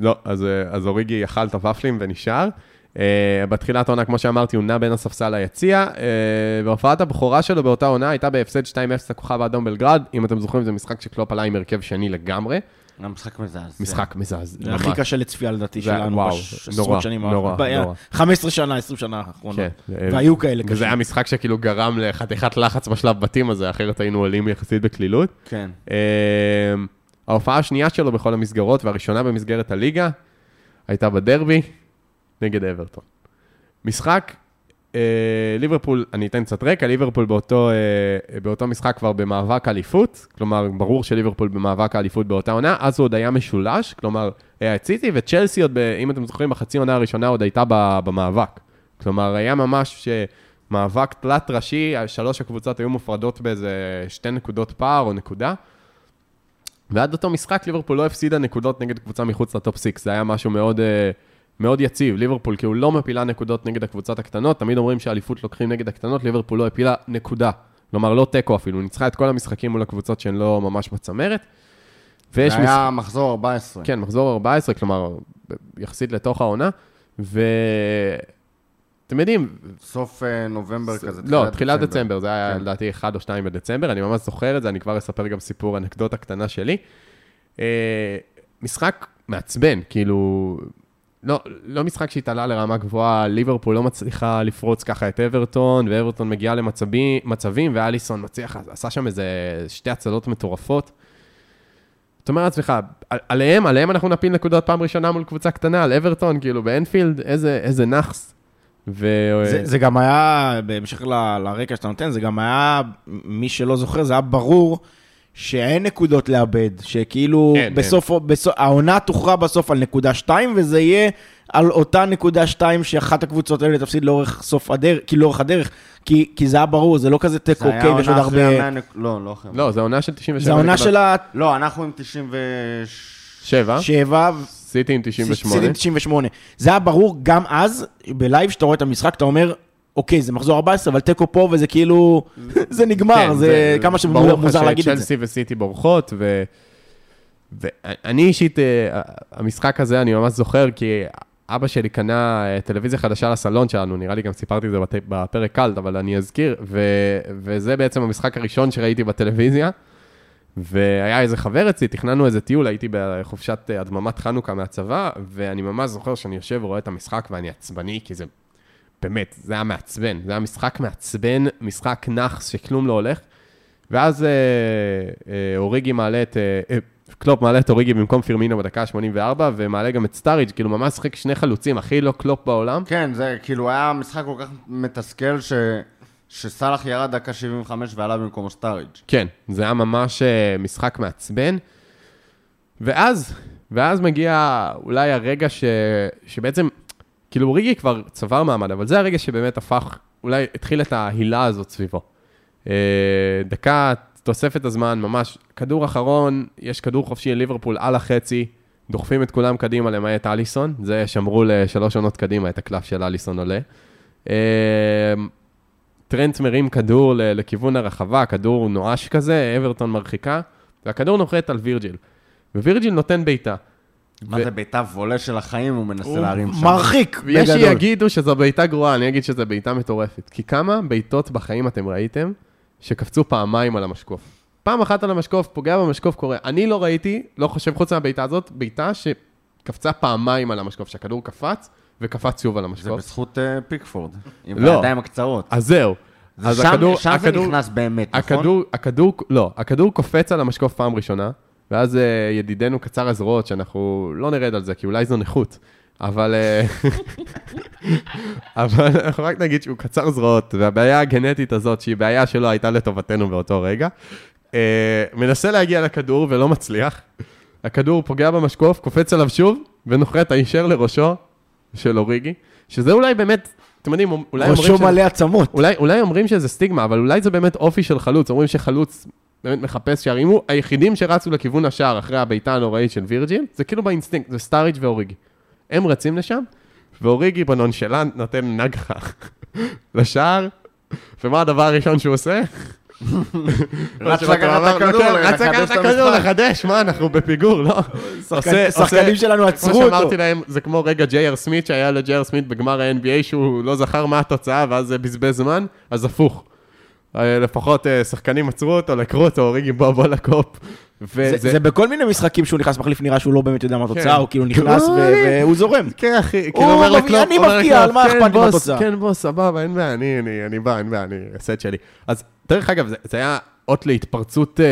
לא, אז, אה, אז אוריגי אכל את הוואפלים ונשאר. Uh, בתחילת העונה, כמו שאמרתי, הוא נע בין הספסל ליציע, uh, והופעת הבכורה שלו באותה עונה הייתה בהפסד 2-0 לכוכב האדום בלגרד. אם אתם זוכרים, זה משחק שקלופ עלה עם הרכב שני לגמרי. היה משחק מזעזע. משחק מזעזע. זה הכי. קשה לצפייה לדעתי שלנו, בעשרות שנים נורא, נורא. 15 שנה, 20 שנה האחרונות. כן. אה, והיו כאלה וזה קשים. היה משחק שכאילו גרם לחתיכת לחץ בשלב בתים הזה, אחרת היינו עולים יחסית בקלילות. כן. אה, ההופעה השנייה שלו בכל המסגרות, והראשונה במסגרת הליגה, הייתה בדרבי נגד אברטון. משחק, אה, ליברפול, אני אתן קצת רקע, ליברפול באותו, אה, באותו משחק כבר במאבק אליפות, כלומר, ברור שליברפול במאבק האליפות באותה עונה, אז הוא עוד היה משולש, כלומר, היה את סיטי, וצ'לסי עוד, ב, אם אתם זוכרים, בחצי עונה הראשונה עוד הייתה במאבק. כלומר, היה ממש אה, מאבק תלת ראשי, שלוש הקבוצות היו מופרדות באיזה שתי נקודות פער או נקודה. ועד אותו משחק ליברפול לא הפסידה נקודות נגד קבוצה מחוץ לטופ 6, זה היה משהו מאוד, אה, מאוד יציב. ליברפול כאילו לא מפילה נקודות נגד הקבוצות הקטנות, תמיד אומרים שאליפות לוקחים נגד הקטנות, ליברפול לא הפילה נקודה. כלומר, לא תיקו אפילו, ניצחה את כל המשחקים מול הקבוצות שהן לא ממש בצמרת. ויש זה. היה מחזור 14. כן, מחזור 14, כלומר, יחסית לתוך העונה. ואתם יודעים, סוף אה, נובמבר כזה. לא, תחילת דצמבר, זה היה כן. לדעתי 1 או 2 בדצמבר, אני ממש זוכר את זה, אני כבר אספר גם סיפור, אנקדוטה קטנה שלי. אה, משחק מעצבן, כאילו, לא, לא משחק שהתעלה לרמה גבוהה, ליברפול לא מצליחה לפרוץ ככה את אברטון, ואברטון מגיעה למצבים, מצבים, ואליסון מצליח, עשה שם איזה שתי הצלות מטורפות. אתה אומר לעצמך, על- עליהם, עליהם אנחנו נפיל נקודות פעם ראשונה מול קבוצה קטנה, על אברטון, כאילו באנפילד, איזה, איזה נאחס. ו... זה, זה גם היה, בהמשך ל- לרקע שאתה נותן, זה גם היה, מי שלא זוכר, זה היה ברור שאין נקודות לאבד, שכאילו אין, בסוף, בסוף, העונה תוכרע בסוף על נקודה שתיים, וזה יהיה על אותה נקודה שתיים שאחת הקבוצות האלה תפסיד לאורך סוף הדרך, כאילו לאורך הדרך, כי, כי זה היה ברור, זה לא כזה תיקו, זה היה אוקיי, ויש עוד עונה אחרי הרבה... המאה נק- לא, לא אחרי. לא, זה עונה של 97. זה העונה של לא, אנחנו עם 96... שבע, סיטי עם 98. סיטי 98. זה היה ברור גם אז, בלייב, שאתה רואה את המשחק, אתה אומר, אוקיי, זה מחזור 14, אבל תיקו פה, וזה כאילו, זה נגמר, כן, זה כמה ברור לך שמוזר להגיד את זה. שצ'לסי וסיטי בורחות, ו... ואני אישית, אה, המשחק הזה, אני ממש זוכר, כי אבא שלי קנה אה, טלוויזיה חדשה לסלון שלנו, נראה לי גם סיפרתי את זה בת- בפרק קלט, אבל אני אזכיר, ו... וזה בעצם המשחק הראשון שראיתי בטלוויזיה. והיה איזה חבר אצלי, תכננו איזה טיול, הייתי בחופשת אה, הדממת חנוכה מהצבא, ואני ממש זוכר שאני יושב ורואה את המשחק ואני עצבני, כי זה באמת, זה היה מעצבן, זה היה משחק מעצבן, משחק נאחס שכלום לא הולך. ואז אה, אה, אוריגי מעלה את, אה, אה, קלופ מעלה את אוריגי במקום פירמינו בדקה ה-84, ומעלה גם את סטאריג', כאילו ממש שיחק שני חלוצים, הכי לא קלופ בעולם. כן, זה כאילו היה משחק כל כך מתסכל ש... שסאלח ירד דקה 75 ועלה במקומו סטאריג'. כן, זה היה ממש אה, משחק מעצבן. ואז, ואז מגיע אולי הרגע ש, שבעצם, כאילו אוריגי כבר צבר מעמד, אבל זה הרגע שבאמת הפך, אולי התחיל את ההילה הזאת סביבו. אה, דקה, תוספת הזמן, ממש, כדור אחרון, יש כדור חופשי לליברפול על החצי, דוחפים את כולם קדימה למעט אליסון, זה שמרו לשלוש עונות קדימה את הקלף של אליסון עולה. אה, טרנט מרים כדור לכיוון הרחבה, כדור נואש כזה, אברטון מרחיקה, והכדור נוחת על וירג'יל. ווירג'יל נותן בעיטה. מה זה בעיטה וולה של החיים, הוא מנסה הוא להרים שם. מרחיק, ויש בגדול. שיגידו שזו בעיטה גרועה, אני אגיד שזו בעיטה מטורפת. כי כמה בעיטות בחיים אתם ראיתם שקפצו פעמיים על המשקוף? פעם אחת על המשקוף, פוגע במשקוף, קורה. אני לא ראיתי, לא חושב חוץ מהבעיטה הזאת, בעיטה שקפצה פעמיים על המשקוף, שהכדור קפץ וקפץ שוב על זה המשקוף. בזכות אה, פיקפורד, עם לא. הידיים הקצרות. אז זהו. אז שם- הכדור, שם זה הכדור, נכנס באמת, נכון? הכדור, הכדור, לא, הכדור קופץ על המשקוף פעם ראשונה, ואז אה, ידידנו קצר הזרועות, שאנחנו לא נרד על זה, כי אולי זו נכות, אבל... אה, אבל אנחנו רק נגיד שהוא קצר זרועות, והבעיה הגנטית הזאת, שהיא בעיה שלא הייתה לטובתנו באותו רגע, אה, מנסה להגיע לכדור ולא מצליח. הכדור פוגע במשקוף, קופץ עליו שוב, ונוחת הישר לראשו של אוריגי, שזה אולי באמת, אתם יודעים, אולי אומרים ראשו מלא עצמות. אולי, אולי אומרים שזה סטיגמה, אבל אולי זה באמת אופי של חלוץ. אומרים שחלוץ באמת מחפש שערים. היחידים שרצו לכיוון השער אחרי הבעיטה הנוראית של וירג'יל, זה כאילו באינסטינקט, זה סטאריג' ואוריגי. הם רצים לשם, ואוריגי בנונשלנט נותן נגחה לשער, ומה הדבר הראשון שהוא עושה? רץ לקחת אמר, את הכדור, כן, רץ לקחת את הכדור. לחדש, מה, אנחנו בפיגור, לא? שחקנים שלנו עצרו כמו אותו. שאמרתי להם, זה כמו רגע ג'יי אר סמית, שהיה לג'יי אר סמית בגמר ה-NBA, שהוא לא זכר מה התוצאה, ואז זה בזבז זמן, אז הפוך. אה, לפחות אה, שחקנים עצרו אותו, קראו לו, אוריגי בוא בוא לקופ. זה- וזה- זה בכל מיני משחקים שהוא נכנס מחליף, נראה שהוא לא באמת יודע מה כן. התוצאה, הוא כאילו נכנס ו- אני- והוא זורם. כן, אחי, כאילו אומר לקלופ, אני מבקיע, לקלופ, על מה כן, אכפת לי בוס, מהתוצאה? כן, בוס, סבבה, אין בעיה, אני, בא, אין בעיה, אני אעשה את שלי. אז דרך אגב, זה, זה היה אות להתפרצות אה,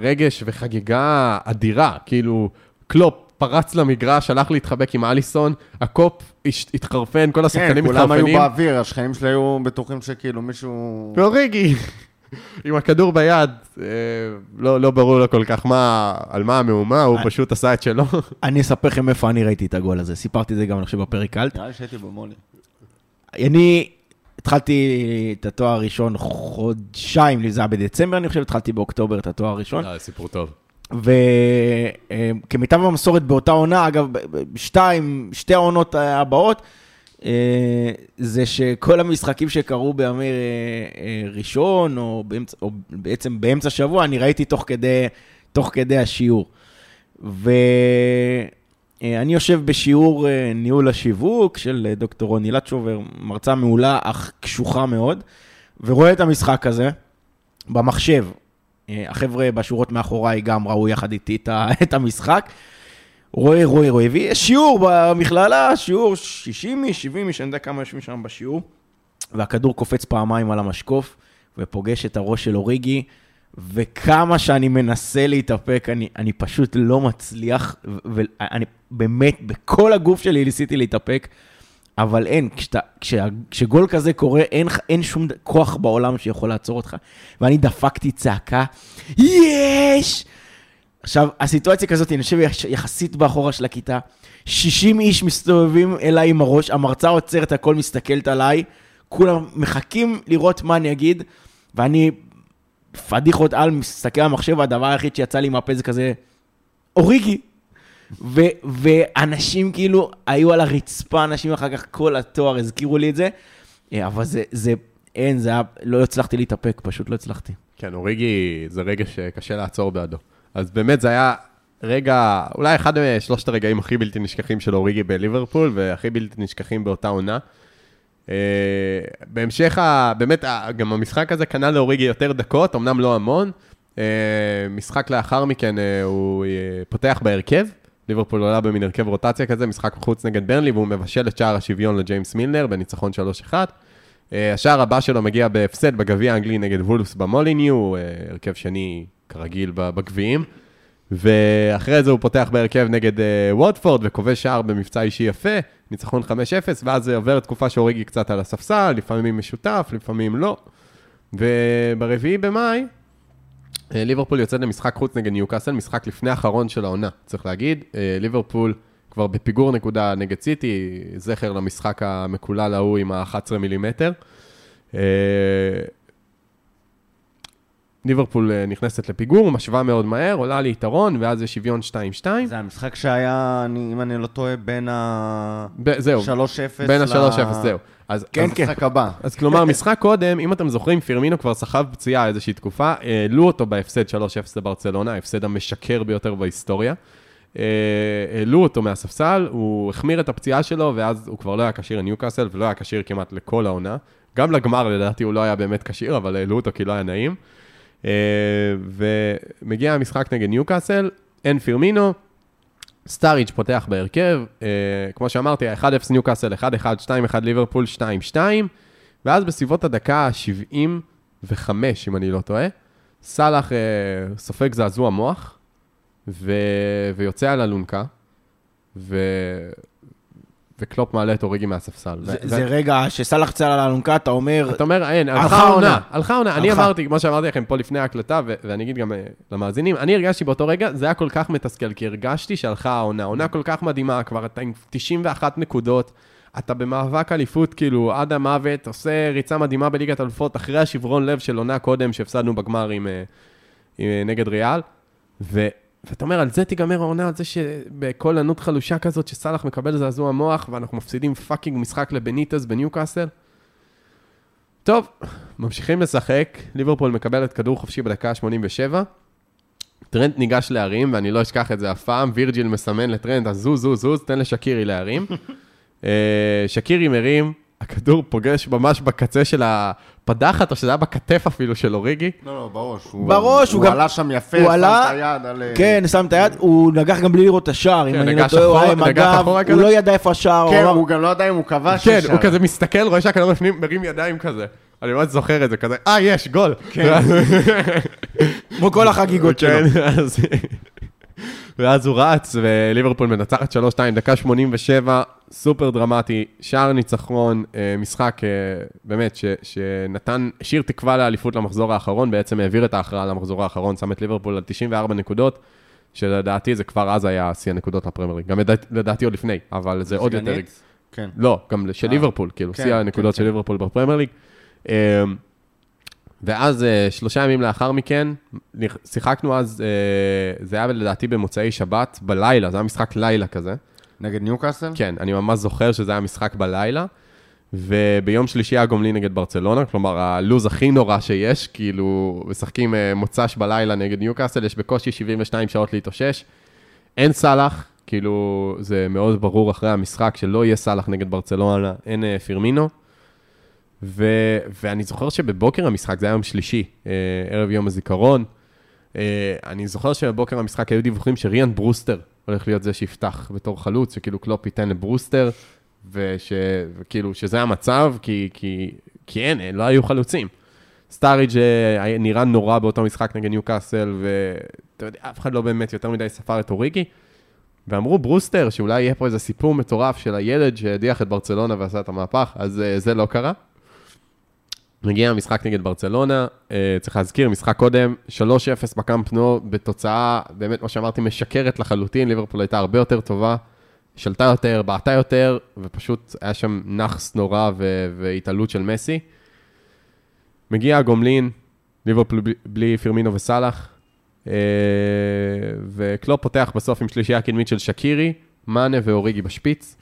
רגש וחגיגה אדירה, כאילו, קלופ פרץ למגרש, הלך להתחבק עם אליסון, הקופ התחרפן, כל כן, השחקנים כולם היו באוויר, השכנים שלי היו בטוחים שכאילו מישהו... ואוריגי, עם הכדור ביד, אה, לא, לא ברור לו כל כך מה, על מה המהומה, הוא אה. פשוט עשה את שלו. אני אספר לכם איפה אני ראיתי את הגול הזה, סיפרתי את זה גם, אני חושב, בפרק קלט. נראה לי שהייתי במולי. אני התחלתי את התואר הראשון חודשיים, זה היה בדצמבר, אני חושב, התחלתי באוקטובר את התואר הראשון. אה, סיפור טוב. וכמיטב המסורת באותה עונה, אגב, שתיים, שתי העונות הבאות, אה, זה שכל המשחקים שקרו בימי אה, אה, ראשון, או, באמצע, או בעצם באמצע שבוע, אני ראיתי תוך כדי, תוך כדי השיעור. ואני יושב בשיעור אה, ניהול השיווק של אה, דוקטור רוני לטשובר, מרצה מעולה, אך קשוחה מאוד, ורואה את המשחק הזה במחשב. אה, החבר'ה בשורות מאחוריי גם ראו יחד איתי את המשחק. רואה, רואה, רואה, ויש שיעור במכללה, שיעור 60 איש, 70 איש, אני יודע כמה יושבים שם בשיעור, והכדור קופץ פעמיים על המשקוף, ופוגש את הראש של אוריגי, וכמה שאני מנסה להתאפק, אני, אני פשוט לא מצליח, ואני באמת, בכל הגוף שלי ניסיתי להתאפק, אבל אין, כשאתה, כשה, כשגול כזה קורה, אין, אין שום כוח בעולם שיכול לעצור אותך. ואני דפקתי צעקה, יש! עכשיו, הסיטואציה כזאת, אני יושב יח- יחסית באחורה של הכיתה, 60 איש מסתובבים אליי עם הראש, המרצה עוצרת הכל, מסתכלת עליי, כולם מחכים לראות מה אני אגיד, ואני פדיחות על, מסתכל על המחשב, והדבר היחיד שיצא לי מהפה זה כזה, אוריגי. ו- ואנשים כאילו היו על הרצפה, אנשים אחר כך כל התואר הזכירו לי את זה, אה, אבל זה, זה, אין, זה היה, לא הצלחתי להתאפק, פשוט לא הצלחתי. כן, אוריגי זה רגע שקשה לעצור בעדו. אז באמת זה היה רגע, אולי אחד משלושת הרגעים הכי בלתי נשכחים של אוריגי בליברפול, והכי בלתי נשכחים באותה עונה. אה, בהמשך, ה- באמת, ה- גם המשחק הזה קנה לאוריגי יותר דקות, אמנם לא המון. אה, משחק לאחר מכן אה, הוא אה, פותח בהרכב, ליברפול עולה במין הרכב רוטציה כזה, משחק חוץ נגד ברנלי, והוא מבשל את שער השוויון לג'יימס מילנר בניצחון 3-1. אה, השער הבא שלו מגיע בהפסד בגביע האנגלי נגד וולפס במוליניו, אה, הרכב שני כרגיל בגביעים. ואחרי זה הוא פותח בהרכב נגד אה, ווטפורד וכובש שער במבצע אישי יפה, ניצחון 5-0, ואז זה עובר תקופה שאוריגי קצת על הספסל, לפעמים משותף, לפעמים לא. וברביעי במאי, ליברפול יוצאת למשחק חוץ נגד ניוקאסל, משחק לפני האחרון של העונה, צריך להגיד. אה, ליברפול כבר בפיגור נקודה נגד סיטי, זכר למשחק המקולל ההוא עם ה-11 מילימטר. אה, ליברפול אה, נכנסת לפיגור, משווה מאוד מהר, עולה ליתרון, ואז יש שוויון 2-2. זה המשחק שהיה, אם אני לא טועה, בין ה... ב- זהו, 3-0 בין ל- ה-3-0, זהו. אז, כן, אז, כן. המשחק הבא. אז כלומר, משחק קודם, אם אתם זוכרים, פירמינו כבר סחב פציעה איזושהי תקופה, העלו אותו בהפסד 3-0 לברצלונה, ההפסד המשקר ביותר בהיסטוריה. אה, העלו אותו מהספסל, הוא החמיר את הפציעה שלו, ואז הוא כבר לא היה כשיר לניוקאסל, ולא היה כשיר כמעט לכל העונה. גם לגמר, לדעתי, הוא לא היה באמת כשיר, אבל העלו אותו כי לא היה נעים. אה, ומגיע המשחק נגד ניוקאסל, אין פירמינו, סטאריג' פותח בהרכב, אה, כמו שאמרתי, 1-0 ניוקאסל, 1-1, 2-1 ליברפול, 2-2, ואז בסביבות הדקה ה-75, אם אני לא טועה, סאלח אה, סופג זעזוע מוח, ו... ויוצא על אלונקה, ו... וקלופ מעלה את אוריגי מהספסל. זה, ו... זה רגע שסאלח צל על האלונקה, אתה אומר, אתה אומר, אין, הלכה העונה. הלכה העונה. אני. אמרתי, כמו שאמרתי לכם פה לפני ההקלטה, ו- ואני אגיד גם אה, למאזינים, אני הרגשתי באותו רגע, זה היה כל כך מתסכל, כי הרגשתי שהלכה העונה. עונה כל כך מדהימה, כבר אתה עם 91 נקודות, אתה במאבק אליפות, כאילו, עד המוות, עושה ריצה מדהימה בליגת אלופות, אחרי השברון לב של עונה קודם, שהפסדנו בגמר עם, אה, עם, אה, נגד ריאל, ו... ואתה אומר, על זה תיגמר העונה, על זה שבקול ענות חלושה כזאת, שסאלח מקבל זעזוע מוח, ואנחנו מפסידים fucking משחק לבניטז בניוקאסל. טוב, ממשיכים לשחק, ליברפול מקבלת כדור חופשי בדקה ה-87, טרנט ניגש להרים, ואני לא אשכח את זה אף פעם, וירג'יל מסמן לטרנט, אז זוז, זוז, זוז, תן לשקירי להרים. אה, שקירי מרים, הכדור פוגש ממש בקצה של הפדחת, או שזה היה בכתף אפילו של אוריגי. לא, לא, בראש. הוא- בראש, הוא הוא גם- עלה שם יפה, הוא שם עלה- את היד על... אה, כן, שם את היד, הוא נגח גם בלי לראות את השער, אם כן, אני לא טועה, הוא היה עם הגב, הוא כזה? לא ידע איפה השער, כן, הוא אמר- הוא גם לא ידע אם הוא כבש כן, ישר. הוא כזה מסתכל, רואה שהכדור בפנים, מרים ידיים כזה. אני ממש זוכר את זה, כזה, אה, יש, גול. כן. כמו כל החגיגות שלו. כן, אז... ואז הוא רץ, וליברפול מנצחת 3-2, דקה 87, סופר דרמטי, שער ניצחון, אה, משחק אה, באמת, ש, שנתן, השאיר תקווה לאליפות למחזור האחרון, בעצם העביר את ההכרעה למחזור האחרון, שם את ליברפול על 94 נקודות, שלדעתי זה כבר אז היה שיא הנקודות לפרמייר ליג, גם לדעת- לדעתי עוד לפני, אבל זה עוד יותר... כן. לא, גם של אה, ליברפול, כאילו, כן, שיא הנקודות כן, של כן. ליברפול בפרמייר ליג. אמ, ואז שלושה ימים לאחר מכן, שיחקנו אז, זה היה לדעתי במוצאי שבת, בלילה, זה היה משחק לילה כזה. נגד ניוקאסל? כן, אני ממש זוכר שזה היה משחק בלילה. וביום שלישי היה גומלין נגד ברצלונה, כלומר, הלוז הכי נורא שיש, כאילו, משחקים אה, מוצ"ש בלילה נגד ניוקאסל, יש בקושי 72 שעות להתאושש. אין סאלח, כאילו, זה מאוד ברור אחרי המשחק שלא יהיה סאלח נגד ברצלונה, אין אה, פירמינו. ו, ואני זוכר שבבוקר המשחק, זה היה יום שלישי, אה, ערב יום הזיכרון, אה, אני זוכר שבבוקר המשחק היו דיווחים שריאן ברוסטר הולך להיות זה שיפתח בתור חלוץ, שכאילו קלופ ייתן לברוסטר, וש, וכאילו שזה המצב, כי, כי, כי אין, לא היו חלוצים. סטאריג' אה, נראה נורא באותו משחק נגד ניוקאסל, ואתה יודע, אף אחד לא באמת יותר מדי ספר את אוריגי. ואמרו ברוסטר, שאולי יהיה פה איזה סיפור מטורף של הילד שהדיח את ברצלונה ועשה את המהפך, אז אה, זה לא קרה. מגיע המשחק נגד ברצלונה, אה, צריך להזכיר, משחק קודם, 3-0 בקאמפ נו, בתוצאה, באמת, מה שאמרתי, משקרת לחלוטין, ליברפול הייתה הרבה יותר טובה, שלטה יותר, בעטה יותר, ופשוט היה שם נאחס נורא והתעלות של מסי. מגיע הגומלין, ליברפול בלי- פירמינו וסאלח, אה, וקלופ פותח בסוף עם שלישייה קדמית של שקירי, מאנה ואוריגי בשפיץ.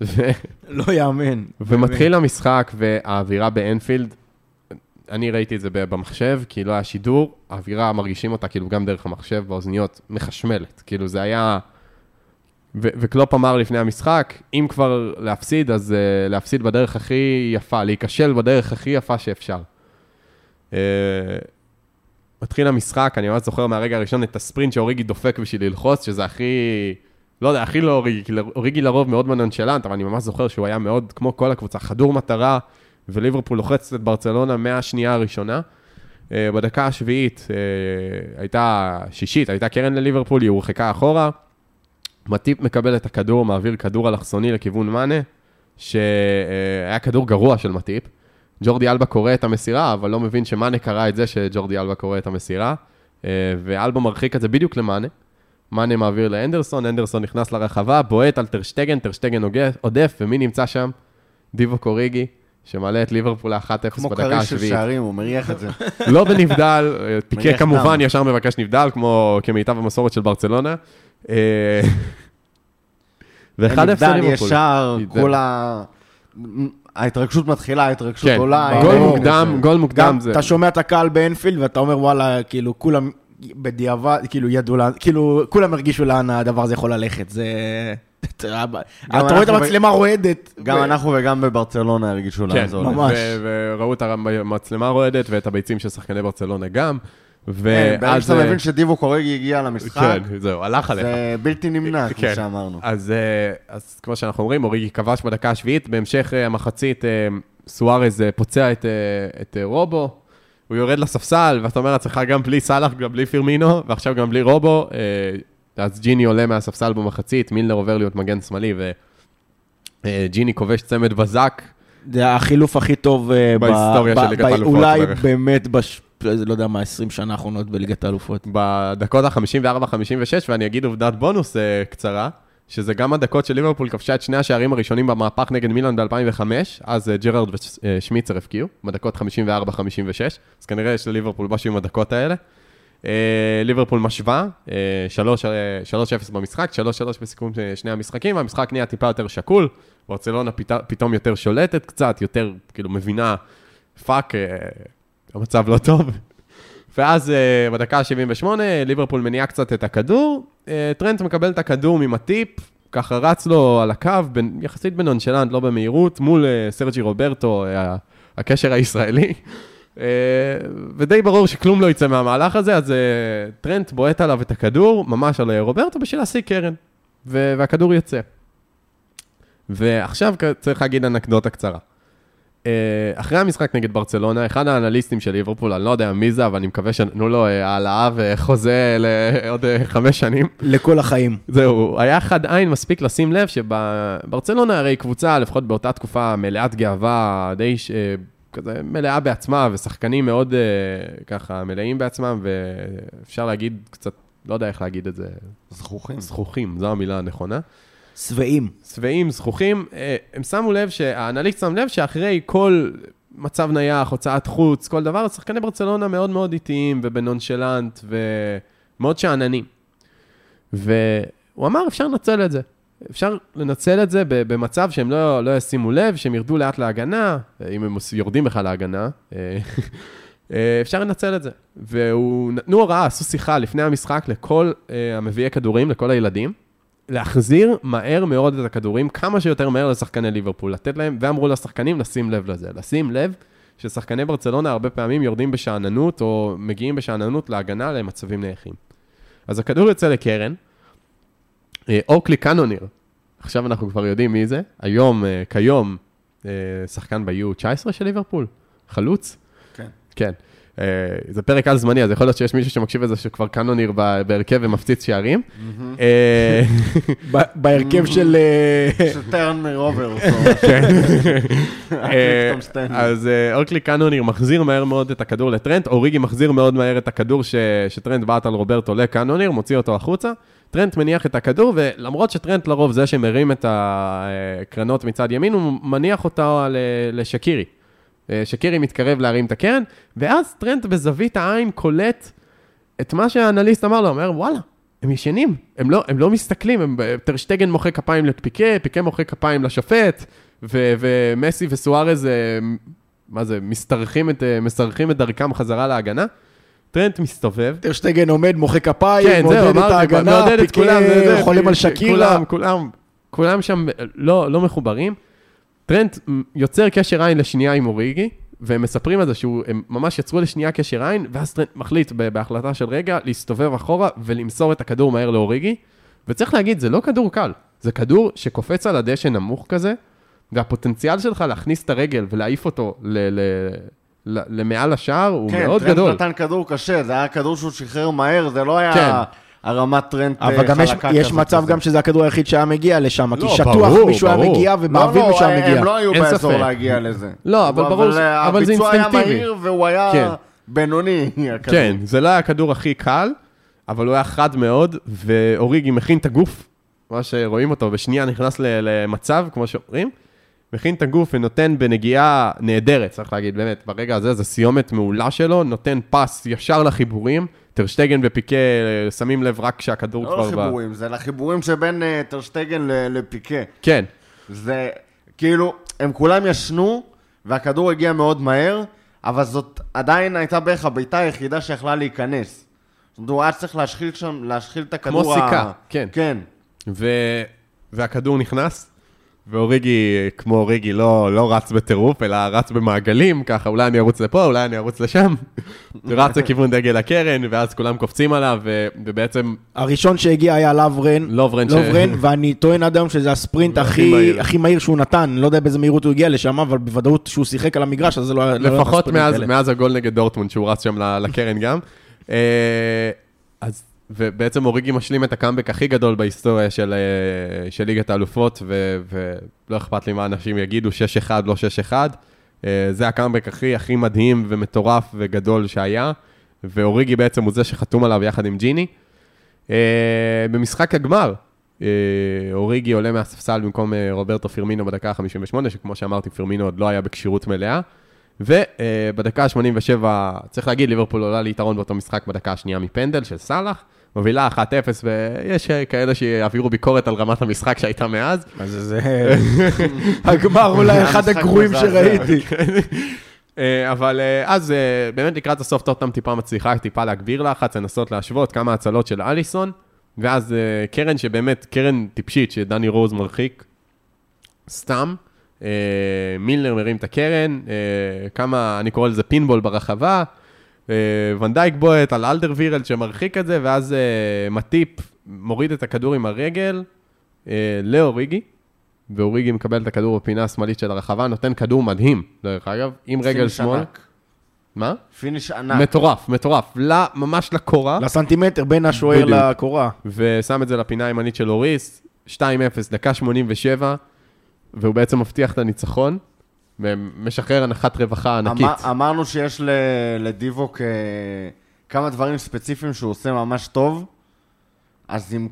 ו- לא יאמן. ומתחיל המשחק והאווירה באנפילד, אני ראיתי את זה במחשב, כי לא היה שידור, האווירה, מרגישים אותה כאילו גם דרך המחשב באוזניות, מחשמלת. כאילו זה היה... ו- וקלופ אמר לפני המשחק, אם כבר להפסיד, אז אה, להפסיד בדרך הכי יפה, להיכשל בדרך הכי יפה שאפשר. Uh, מתחיל המשחק, אני ממש זוכר מהרגע הראשון את הספרינט שאוריגי דופק בשביל ללחוץ, שזה הכי... לא יודע, הכי לא אוריגי, כי אוריגי לרוב מאוד מנונשלנט, אבל אני ממש זוכר שהוא היה מאוד, כמו כל הקבוצה, חדור מטרה, וליברפול לוחצת את ברצלונה מהשנייה הראשונה. Uh, בדקה השביעית uh, הייתה שישית, הייתה קרן לליברפול, היא הורחקה אחורה. מטיפ מקבל את הכדור, מעביר כדור אלכסוני לכיוון מאנה, שהיה כדור גרוע של מטיפ. ג'ורדי אלבה קורא את המסירה, אבל לא מבין שמאנה קרא את זה שג'ורדי אלבה קורא את המסירה, אה, ואלבה מרחיק את זה בדיוק למאנה. מאנה מעביר לאנדרסון, אנדרסון נכנס לרחבה, בועט על טרשטגן, טרשטגן עודף, ומי נמצא שם? דיבו קוריגי, שמעלה את ליברפול ל-1-0 כמו בדקה כריש של השביעית. שערים, הוא מריח את זה. לא בנבדל, אה, פיקה כמובן. ישר מבקש נבדל, כמו כמיטב המסורת של ברצלונה. אה, ואחד אפס ליברפול. נבדל. כל ה... ההתרגשות מתחילה, ההתרגשות כן, עולה. גול אין- מוקדם, גול מוקדם זה... אתה שומע את הקהל באנפילד ואתה אומר וואלה, כאילו כולם בדיעבד, כאילו ידעו לאן, כאילו כולם הרגישו לאן הדבר הזה יכול ללכת, זה... אתה רואה את המצלמה רועדת. גם אנחנו וגם בברצלונה הרגישו לאן כן, זה הולך. ממש. ו- וראו את המצלמה רועדת ואת הביצים של שחקני ברצלונה גם. כן, ברגע ואז... שאתה אה, מבין שדיבו קוריגי הגיע למשחק, כן, זהו, הלך עליך. זה בלתי נמנע, כמו כן. שאמרנו. אז, אה, אז כמו שאנחנו אומרים, אוריגי כבש בדקה השביעית, בהמשך אה, המחצית סוארז פוצע את, רובו, הוא יורד לספסל, ואתה אומר לעצמך, גם בלי סאלח, גם בלי פירמינו, ועכשיו גם בלי רובו, אה, אז ג'יני עולה מהספסל במחצית, מילנר עובר להיות מגן שמאלי, וג'יני כובש צמד בזק, זה החילוף הכי טוב אה, בהיסטוריה של ליגת האלופות אולי. באמת, בש- לא יודע מה, 20 שנה האחרונות בליגת האלופות. בדקות ה-54-56, ואני אגיד עובדת בונוס אה, קצרה, שזה גם הדקות שליברפול כבשה את שני השערים הראשונים במהפך נגד מילאן ב-2005, אז אה, ג'רארד ושמיצר הבקיעו, בדקות 54-56, אז כנראה יש לליברפול משהו עם הדקות האלה. אה, ליברפול משווה, אה, 3 אה, 3-0 במשחק, 3-3 בסיכום אה, שני המשחקים, המשחק נהיה טיפה יותר שקול, ברצלונה פת- פתאום יותר שולטת קצת, יותר כאילו מבינה Fuck, אה, המצב לא טוב. ואז אה, בדקה ה-78, ליברפול מניעה קצת את הכדור, אה, טרנט מקבל את הכדור ממטיפ, ככה רץ לו על הקו, בין, יחסית ב nonchalant, לא במהירות, מול אה, סרג'י רוברטו, הקשר הישראלי. ודי ברור שכלום לא יצא מהמהלך הזה, אז טרנט בועט עליו את הכדור, ממש על רוברטו, בשביל להשיג קרן. והכדור יוצא. ועכשיו צריך להגיד אנקדוטה קצרה. אה, אחרי המשחק נגד ברצלונה, אחד האנליסטים של ליברפול, אני לא יודע מי זה, אבל אני מקווה שנתנו לו אה, העלאה וחוזה לעוד אה, חמש שנים. לכל החיים. זהו, היה חד עין מספיק לשים לב שברצלונה הרי קבוצה, לפחות באותה תקופה, מלאת גאווה, די ש- כזה מלאה בעצמה, ושחקנים מאוד ככה מלאים בעצמם, ואפשר להגיד קצת, לא יודע איך להגיד את זה, זכוכים. זכוכים, זו המילה הנכונה. שבעים. שבעים, זכוכים, אה, הם שמו לב, האנליסט שם לב שאחרי כל מצב נייח, הוצאת חוץ, כל דבר, שחקני ברצלונה מאוד מאוד איטיים ובנונשלנט ומאוד שאננים. והוא אמר, אפשר לנצל את זה. אפשר לנצל את זה במצב שהם לא, לא ישימו לב, שהם ירדו לאט להגנה, אם הם יורדים בכלל להגנה, אה, אה, אפשר לנצל את זה. והוא, נתנו הוראה, עשו שיחה לפני המשחק לכל המביאי כדורים, לכל הילדים, להחזיר מהר מאוד את הכדורים, כמה שיותר מהר לשחקני ליברפול, לתת להם, ואמרו לשחקנים לשים לב לזה, לשים לב ששחקני ברצלונה הרבה פעמים יורדים בשאננות, או מגיעים בשאננות להגנה למצבים נייחים. אז הכדור יוצא לקרן, אה, אוקלי קאנוניר, עכשיו אנחנו כבר יודעים מי זה, היום, אה, כיום, אה, שחקן ב-U19 של ליברפול, חלוץ. כן. כן. אה, זה פרק על זמני, אז יכול להיות שיש מישהו שמקשיב לזה שכבר קאנוניר בהרכב ומפציץ שערים. אה, בהרכב של... אה, שטרן מרובר. כן. אה, פתאום סטנלי. אז אוקלי קאנוניר מחזיר מהר מאוד את הכדור לטרנט, אוריגי מחזיר מאוד מהר את הכדור שטרנט בעט על רוברטו לקאנוניר, מוציא אותו החוצה. טרנט מניח את הכדור, ולמרות שטרנט לרוב זה שמרים את הקרנות מצד ימין, הוא מניח אותה ל- לשקירי. אה, שקירי מתקרב להרים את הקרן, ואז טרנט בזווית העין קולט את מה שהאנליסט אמר לו, אומר, וואלה, הם ישנים, הם לא, הם לא מסתכלים, הם, טרשטגן מוחא כפיים לפיקה, פיקה מוחא כפיים לשופט, ו- ומסי וסוארז, אה, מה זה, משתרכים את, אה, משתרכים את דרכם חזרה להגנה. טרנט מסתובב, טרשטגן עומד, מוחא כפיים, כן, מעודד את ההגנה, פיקה חולם על שקירה. כולם, כולם, כולם שם לא, לא מחוברים. טרנט יוצר קשר עין לשנייה עם אוריגי, והם מספרים על זה שהם ממש יצרו לשנייה קשר עין, ואז טרנט מחליט בהחלטה של רגע להסתובב אחורה ולמסור את הכדור מהר לאוריגי. וצריך להגיד, זה לא כדור קל, זה כדור שקופץ על הדשא נמוך כזה, והפוטנציאל שלך להכניס את הרגל ולהעיף אותו ל- ל- ל- למעל השער הוא כן, מאוד טרנט גדול. נתן כדור קשה, זה היה כדור שהוא שחרר מהר, זה לא היה כן. הרמת טרנט אה, אבל גם יש, חלקה יש כזאת מצב וזה. גם שזה הכדור היחיד שהיה מגיע לשם, כי לא, שטוח ברור, מישהו היה ברור. מגיע לא, ובאוויר לא, מישהו היה הם מגיע. לא היו באזור ספק. להגיע לזה. לא, אבל ברור אה, אבל זה הביצוע היה אינסטינקטיבי. מהיר והוא היה כן. בינוני, הכדור. כן, זה לא היה הכדור הכי קל, אבל הוא היה חד מאוד, ואוריגי מכין את הגוף, מה שרואים אותו, בשנייה נכנס למצב, כמו שאומרים, מכין את הגוף ונותן בנגיעה נהדרת, צריך להגיד, באמת, ברגע הזה זו סיומת מעולה שלו, נותן פס ישר לחיבורים, טרשטגן ופיקה שמים לב רק כשהכדור לא כבר... ב- לחיבורים, זה לחיבורים שבין אה, טרשטגן ל- לפיקה. כן, זה כאילו, הם כולם ישנו, והכדור הגיע מאוד מהר, אבל זאת עדיין הייתה בערך הבעיטה היחידה שיכלה להיכנס. זאת אומרת, הוא היה צריך להשחיל שם, להשחיל את הכדור כמו סיכה, כן. כן. ו... והכדור נכנס, ואוריגי, כמו אוריגי, לא, לא רץ בטירוף, אלא רץ במעגלים, ככה, אולי אני ארוץ לפה, אולי אני ארוץ לשם. רץ לכיוון דגל הקרן, ואז כולם קופצים עליו, ו... ובעצם הראשון שהגיע היה לוברן, ש- לוברן, ואני טוען עד היום שזה הספרינט הכי מהיר. הכי מהיר שהוא נתן, לא יודע באיזה מהירות הוא הגיע לשם, אבל בוודאות שהוא שיחק על המגרש, אז זה לא. לא היה לפחות ספרינטים מאז. מאז הגול נגד דורטמונד, שהוא רץ שם לקרן גם. אה, אז, ובעצם אוריגי משלים את הקאמבק הכי גדול בהיסטוריה של, אה, של ליגת האלופות, ו- ולא אכפת לי מה אנשים יגידו, 6-1, לא 6-1. אה, זה הקאמבק הכי הכי מדהים ומטורף וגדול שהיה, ואוריגי בעצם הוא זה שחתום עליו יחד עם ג'יני. אה, במשחק הגמר, אוריגי עולה מהספסל במקום רוברטו פירמינו בדקה ה-58, שכמו שאמרתי, פירמינו עוד לא היה בכשירות מלאה. ובדקה ה-87, צריך להגיד, ליברפול עולה ליתרון באותו משחק בדקה השנייה מפנדל של סאלח, מובילה 1-0, ויש אה, כאלה שיעבירו ביקורת על רמת המשחק שהייתה מאז. אז זה... הגמר אולי אחד הגרועים. שראיתי. אה, אבל אה, אז באמת לקראת הסוף טוטנאם טיפה מצליחה, טיפה להגביר לחץ, לנסות להשוות כמה הצלות של אליסון, ואז קרן שבאמת, קרן טיפשית שדני רוז מרחיק, סתם. מילנר מרים את הקרן, כמה, אני קורא לזה פינבול ברחבה, ונדייק בועט על אלדר וירלד שמרחיק את זה, ואז אה, מטיפ מוריד את הכדור עם הרגל אה, לאוריגי, ואוריגי מקבל את הכדור בפינה השמאלית של הרחבה, נותן כדור מדהים, דרך אגב, עם רגל שמאל. מה? finish ענק. מטורף, מטורף. ל- ממש לקורה, לסנטימטר בין השוער. לקורה. ושם את זה לפינה הימנית של לוריס, 2-0, דקה 87, והוא בעצם מבטיח את הניצחון, ומשחרר אנחת רווחה ענקית. אמר, אמרנו שיש ל, לדיבוק אה, כמה דברים ספציפיים שהוא עושה ממש טוב, אז עם,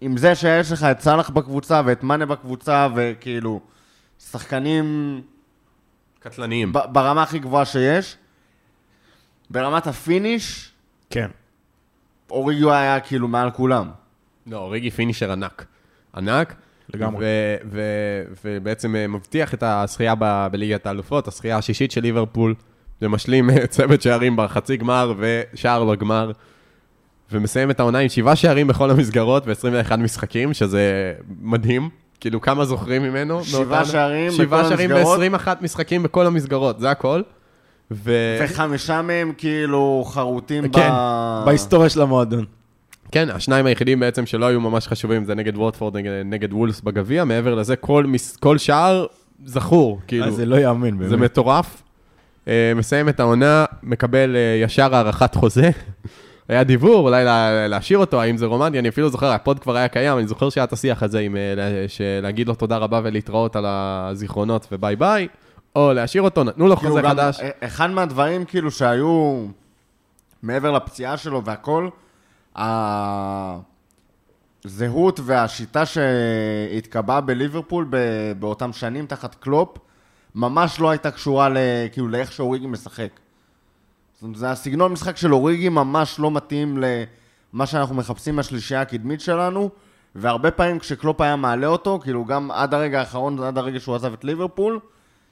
עם זה שיש לך את סאלח בקבוצה ואת מאנה בקבוצה, וכאילו, שחקנים קטלניים. ב, ברמה הכי גבוהה שיש, ברמת ה finish, כן. אוריגי הוא היה כאילו מעל כולם. לא, אוריגי finisher ענק. ענק. לגמרי. ו- ו- ובעצם אה, מבטיח את הזכייה ב- בליגת האלופות, הזכייה השישית של ליברפול, ומשלים אה, צוות שערים בחצי גמר ושער בגמר, ומסיים את העונה עם שבעה שערים בכל המסגרות ו-21 משחקים, שזה מדהים. כאילו, כמה זוכרים ממנו? שבעה שערים שבעה בכל שערים המסגרות? ב-21 משחקים בכל המסגרות, זה הכל. ו... וחמישה מהם כאילו חרוטים כן, ב... בהיסטוריה של המועדון. כן, השניים היחידים בעצם שלא היו ממש חשובים זה נגד ווטפורד, נגד, נגד וולס בגביע, מעבר לזה כל, מס, כל שער זכור, כאילו, אז זה לא יאמן, באמת. זה מטורף. אה, מסיים את העונה, מקבל אה, ישר הארכת חוזה. היה דיבור, אולי לה, להשאיר אותו, האם זה רומנטי, אני אפילו זוכר, ה pod כבר היה קיים, אני זוכר שהיה את השיח הזה עם, אה, להגיד לו תודה רבה ולהתראות על הזיכרונות וביי ביי, או להשאיר אותו, נתנו לו חוזה חדש. אחד מהדברים כאילו שהיו מעבר לפציעה שלו והכל, הזהות והשיטה שהתקבעה בליברפול באותם שנים תחת קלופ, ממש לא הייתה קשורה ל- כאילו לאיך שאוריגי משחק. זאת אומרת, זה הסגנון משחק של אוריגי ממש לא מתאים למה שאנחנו מחפשים מהשלישייה הקדמית שלנו, והרבה פעמים כשקלופ היה מעלה אותו, כאילו גם עד הרגע האחרון, עד הרגע שהוא עזב את ליברפול,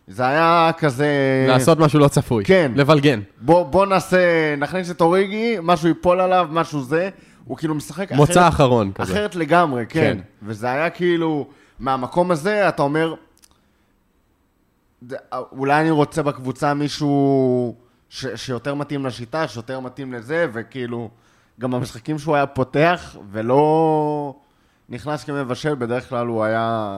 זה היה כזה... לעשות משהו לא צפוי. כן. לבלגן. בוא, בוא נעשה, נכניס את אוריגי, משהו ייפול עליו, משהו זה, הוא כאילו משחק מוצא אחרת, אחרון כזה. אחרת לגמרי, כן. כן. וזה היה כאילו, מהמקום הזה אתה אומר, "ד- אולי אני רוצה בקבוצה מישהו ש, שיותר מתאים לשיטה, שיותר מתאים לזה, וכאילו, גם במשחקים שהוא היה פותח ולא נכנס כמבשל, בדרך כלל הוא היה,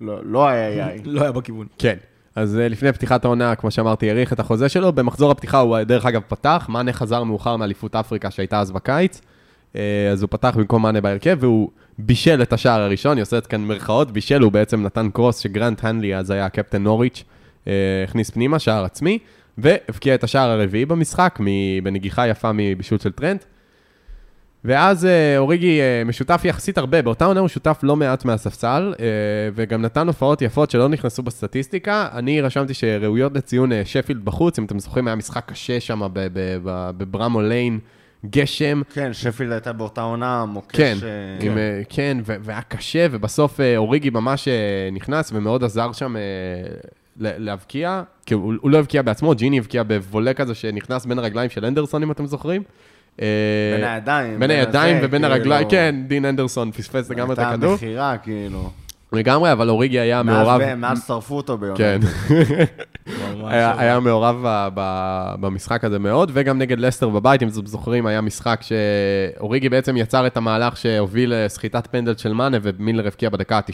לא, לא היה יאי. לא היה בכיוון. כן. אז אה, לפני פתיחת העונה, כמו שאמרתי, האריך את החוזה שלו. במחזור הפתיחה הוא, אה, דרך אגב, פתח. מאנה חזר מאוחר מאליפות אפריקה שהייתה אז בקיץ. אה, אז הוא פתח במקום מאנה בהרכב, והוא בישל את השער הראשון, היא עושה את כאן מירכאות, בישל, הוא בעצם נתן קרוס שגרנט הנלי, אז היה קפטן נוריץ', הכניס פנימה, שער עצמי, והבקיע את השער הרביעי במשחק, בנגיחה יפה מבישול של טרנט. ואז אה, אוריגי אה, משותף יחסית הרבה, באותה עונה הוא שותף לא מעט מהספסל, אה, וגם נתן הופעות יפות שלא נכנסו בסטטיסטיקה. אני רשמתי שראויות לציון שפילד בחוץ, אם אתם זוכרים, היה משחק קשה שם בברמו ליין, גשם. כן, שפילד הייתה באותה עונה, מוקש... כן, אה, עם, כן, ו- והיה קשה, ובסוף אוריגי ממש נכנס ומאוד עזר שם להבקיע, כי הוא, הוא לא הבקיע בעצמו, ג'יני הבקיע בוולה כזה שנכנס בין הרגליים של אנדרסון, אם אתם זוכרים. אה, בין הידיים. בין הידיים ובין כאילו, הרגליים, כן, דין אנדרסון פספס לגמרי את הייתה הכדור. מכירה, כאילו. לגמרי, אבל אוריגי היה מעורב, מאז- שרפו אותו ביונה. כן, ממש היה, מעורב במשחק הזה מאוד, וגם נגד לסטר בבית, אם אתם זוכרים, היה משחק שאוריגי בעצם יצר את המהלך שהוביל לסחיטת פנדל של מאנה, ומילר הבקיע בדקה ה-96.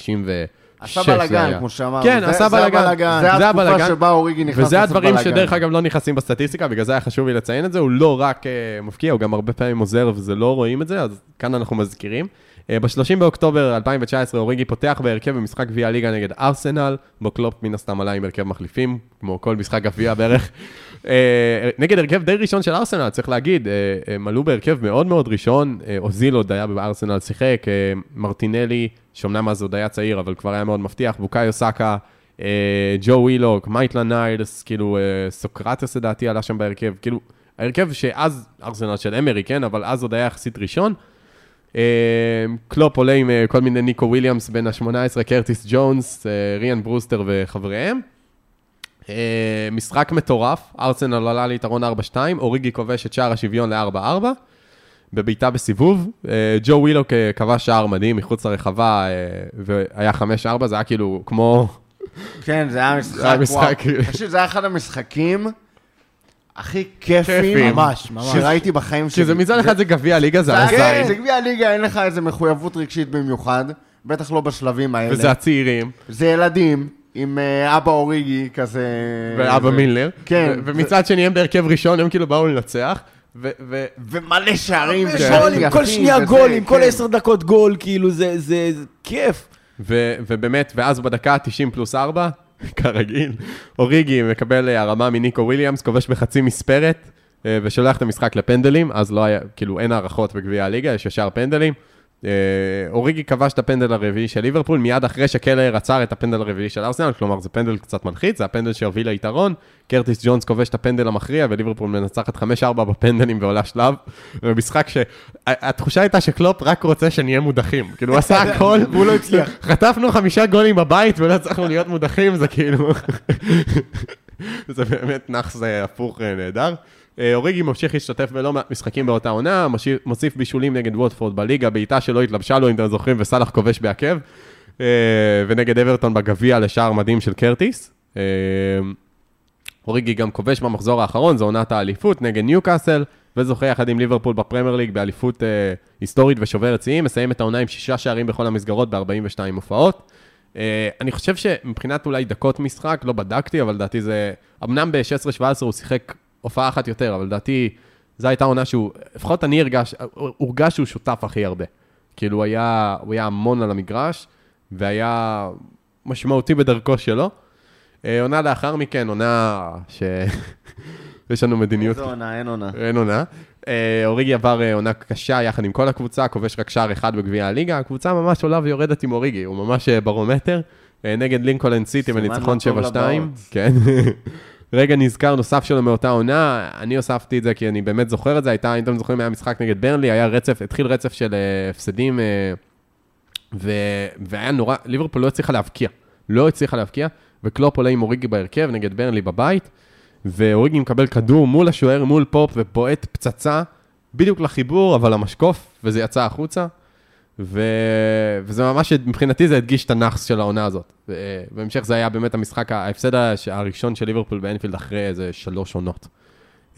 עשה בלאגן, כמו שאמרנו. כן, זה- עשה בלאגן. זה. התקופה שבה אוריגי נכנס וזה לעשות הדברים בלאגן. שדרך אגב לא נכנסים בסטטיסטיקה, בגלל זה היה חשוב לי לציין את זה, הוא לא רק uh, מבקיע, הוא גם הרבה פעמים עוזר וזה לא רואים את זה, אז כאן אנחנו מזכירים. אה, ב-30 באוקטובר 2019 אוריגי פותח בהרכב במשחק גביע הליגה נגד ארסנל, בו קלופ מן הסתם עלה עם הרכב מחליפים, כמו כל משחק גביע בערך. אה, נגד הרכב די ראשון של ארסנל, צריך להגיד, הם עלו בהרכב מאוד מאוד ראשון, אוזיל עוד היה בארסנל שיחק, מרטינלי, שאומנם אז עוד היה צעיר, אבל כבר היה מאוד מבטיח, בוקאיו סאקה, אה, ג'ו ווילוק, מייטלנד ניילס, כאילו אה, סוקרטס לדעתי עלה שם בהרכב, כאילו, ההרכב שאז, ארסנל של אמרי, כן, אבל אז עוד היה יחסית ראשון. אה, קלופ עולה עם אה, כל מיני ניקו וויליאמס בן ה-18, קרטיס ג'ונס, אה, ריאן ברוסטר וחבריהם. אה, משחק מטורף, ארסנל עלה ליתרון 4-2, אוריגי כובש את שער השוויון ל-4-4, בבעיטה בסיבוב. אה, ג'ו ווילוק כבש שער מדהים מחוץ לרחבה, אה, והיה 5-4, זה היה כאילו כמו... כן, זה היה משחק, זה היה משחק- וואו. תקשיב, זה היה אחד המשחקים הכי כיפים כיפים. ממש, ממש. שראיתי בחיים שלי. כי זה מצד אחד זה גביע הליגה, זה זה- על כן, הזין, זה גביע הליגה, אין לך איזה מחויבות רגשית במיוחד, בטח לא בשלבים האלה. וזה הצעירים, זה ילדים עם אה, אבא אוריגי כזה... ואבא מילנר, כן. ומצד שני הם בהרכב ראשון, הם כאילו באו לנצח, ו- ו- ומלא שערים, ושערים עם כל שנייה וזה, גול, עם כל כן. עשר דקות גול, כאילו, זה כיף. ו- ובאמת, ואז בדקה ה-90 פלוס 4, כרגיל, אוריגי מקבל אה, הרמה מניקו וויליאמס, כובש בחצי מספרת, אה, ושולח את המשחק לפנדלים, אז לא היה, כאילו אין הערכות בגביע הליגה, יש ישר פנדלים. אה, אוריגי כבש את הפנדל הרביעי של ליברפול, מיד אחרי שקלר עצר את הפנדל הרביעי של ארסנל, כלומר זה פנדל קצת מלחיץ, זה הפנדל שהוביל ליתרון, קרטיס ג'ונס כובש את הפנדל המכריע, וליברפול מנצחת 5-4 בפנדלים ועולה שלב, ומשחק שהתחושה הייתה שקלופ רק רוצה שנהיה מודחים, כאילו הוא עשה הכל, והוא לא הצליח. חטפנו חמישה גולים בבית ולא הצלחנו להיות מודחים, זה כאילו... זה באמת נאחס הפוך אה, נהדר. אה, אוריגי ממשיך להשתתף בלא מעט משחקים באותה עונה, מוסיף בישולים נגד ווטפורד בליגה, בעיטה שלא התלבשה לו, אם אתם זוכרים, וסאלח כובש בעקב, אה, ונגד אברטון בגביע לשער מדהים של קרטיס. אה, אוריגי גם כובש במחזור האחרון, זו עונת האליפות נגד ניוקאסל, וזוכה יחד עם ליברפול בפרמייר ליג באליפות אה, היסטורית ושוברת שיאים, מסיים את העונה עם שישה שערים בכל המסגרות ב-42 הופעות. אה, אני חושב שמבחינת אולי דקות משחק, לא בדקתי, אבל לדעתי זה... אמנם ב-16-17 הוא שיחק הופעה אחת יותר, אבל לדעתי זו הייתה עונה שהוא, לפחות אני הרגש, הורגש שהוא שותף הכי הרבה. כאילו היה, הוא היה המון על המגרש, והיה משמעותי בדרכו שלו. אה, עונה לאחר מכן, עונה ש... יש לנו מדיניות איזה עונה, אין עונה. אין עונה. אה, אוריגי עבר אה, עונה קשה יחד עם כל הקבוצה, כובש רק שער אחד בגביע הליגה. הקבוצה ממש עולה ויורדת עם אוריגי, הוא ממש ברומטר. נגד לינקולן סיטי בניצחון לא טוב 7-2. לבאות. כן. רגע נזכר נוסף שלו מאותה עונה, אני הוספתי את זה כי אני באמת זוכר את זה, הייתה, אם אתם זוכרים, היה משחק נגד ברנלי, היה רצף, התחיל רצף של אה, הפסדים, אה, ו... והיה נורא, ליברפול לא הצליחה להבקיע. לא הצליחה להבקיע, וקלופ עולה עם אוריגי בהרכב נגד ברנלי בבית, ואוריגי מקבל כדור מול השוער, מול פופ, ובועט פצצה, בדיוק לחיבור, אבל למשקוף, וזה יצא החוצה. ו... וזה ממש, מבחינתי זה הדגיש את הנאחס של העונה הזאת. ו- בהמשך זה היה באמת המשחק, ההפסד הראשון של ליברפול באנפילד אחרי איזה שלוש עונות.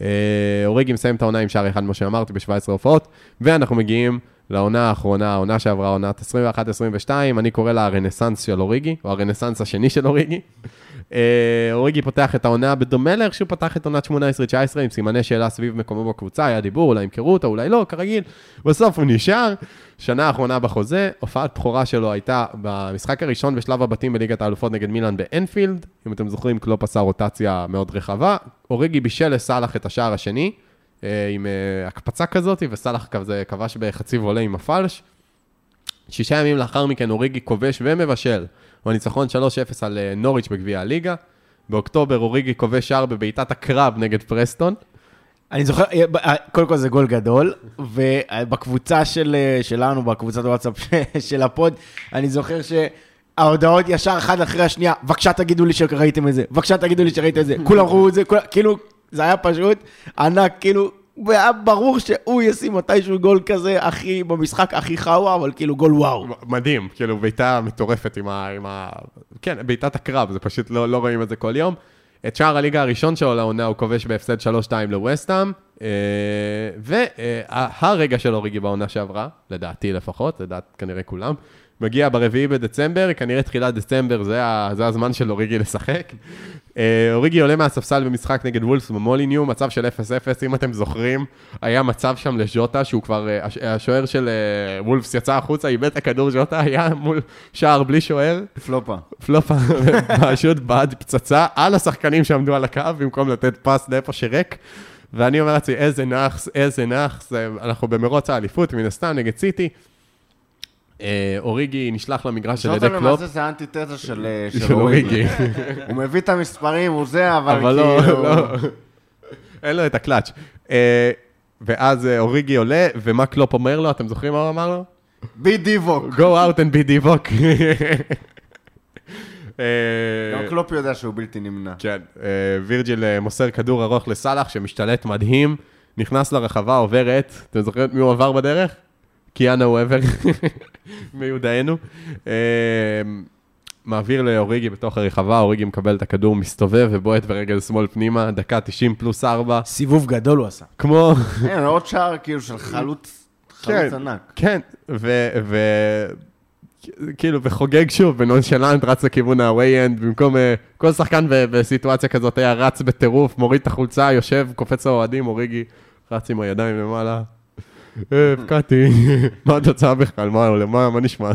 אה, אוריגי מסיים את העונה עם שער אחד, כמו שאמרתי, ב-17 הופעות, ואנחנו מגיעים לעונה האחרונה, העונה שעברה, עונת 21-22, אני קורא לה הרנסאנס של אוריגי, או הרנסאנס השני של אוריגי. אה, אוריגי פותח את העונה בדומה לאיך שהוא פתח את עונת 18-19, עם סימני שאלה סביב מקומו בקבוצה, היה דיבור, אולי ימכרו אותה, אולי לא, כרגיל. בסוף הוא נשאר, שנה האחרונה בחוזה, הופעת בכורה שלו הייתה במשחק הראשון בשלב הבתים בליגת האלופות נגד מילאן באנפילד, אם אתם זוכרים, קלופ עשה רוטציה מאוד רחבה, אוריגי בישל לסאלח את השער השני, אה, עם אה, הקפצה כזאת, וסאלח כזה כבש בחצי וולה עם הפלש. שישה ימים לאחר מכן אוריגי כובש ומבשל בניצחון 3-0 על אה, נוריץ' בגביע הליגה. באוקטובר אוריגי כובש שער בבעיטת הקרב נגד פרסטון. אני זוכר, אה, קודם כל זה גול גדול, ובקבוצה של, אה, שלנו, בקבוצת וואטסאפ של הפוד, אני זוכר שההודעות ישר אחת אחרי השנייה, בבקשה תגידו לי שראיתם את זה, בבקשה תגידו לי שראיתם את זה, כולם ראו את זה, כולם, כאילו, זה היה פשוט ענק, כאילו, והיה ברור שהוא ישים מתישהו גול כזה, הכי, במשחק הכי חאווה, אבל כאילו גול וואו. מדהים, כאילו בעיטה מטורפת עם ה... עם ה... כן, בעיטת הקרב, זה פשוט לא, לא רואים את זה כל יום. את שער הליגה הראשון שלו לעונה הוא כובש בהפסד 3-2 לווסטהאם, והרגע של אוריגי בעונה שעברה, לדעתי לפחות, לדעת כנראה כולם, מגיע ברביעי בדצמבר, כנראה תחילת דצמבר, זה, ה, זה הזמן של אוריגי לשחק. אה, אוריגי עולה מהספסל במשחק נגד וולפס במוליניו, מצב של 0-0, אם אתם זוכרים, היה מצב שם לז'וטה, שהוא כבר, אה, הש- השוער של אה, וולפס יצא החוצה, איבד את הכדור, ז'וטה היה מול שער בלי שוער, פלופה. פלופה, פשוט בעט פצצה על השחקנים שעמדו על הקו, במקום לתת פס לאיפה שריק. ואני אומר לעצמי, איזה נאחס, איזה נאחס, אנחנו במרוץ האליפות, מן הסתם, נגד סיטי. אה, אוריגי נשלח למגרש על ידי קלופ. למעשה זה האנטיתזה של אה, אוריגי. הוא מביא את המספרים, הוא זה, אבל אבל לא, כאילו... לא, אין לו את הקלאץ'. אה, ואז אוריגי עולה, ומה קלופ אומר לו? אתם זוכרים מה הוא אמר לו? בי דיווק. go out and be דיווק. גם קלופ יודע שהוא בלתי נמנע. כן, וירג'יל מוסר כדור ארוך לסאלח שמשתלט מדהים, נכנס לרחבה, עובר את, אתם זוכרים מי הוא עבר בדרך? קיאנה וובר, מיודענו. אה, מעביר לאוריגי בתוך הרחבה, אוריגי מקבל את הכדור, מסתובב ובועט ברגל שמאל פנימה, דקה 90 פלוס 4, סיבוב גדול הוא עשה. כמו... אין, עוד שער כאילו של חלוץ, חלוץ כן. ענק. כן, ו... ו... כאילו, וחוגג שוב, בנונשלנט, רץ לכיוון ה-way end, במקום... אה, כל שחקן ב- בסיטואציה כזאת היה רץ בטירוף, מוריד את החולצה, יושב, קופץ לאוהדים, אוריגי, רץ עם הידיים למעלה. הבקעתי, מה התוצאה בכלל? מה, מה, מה נשמע?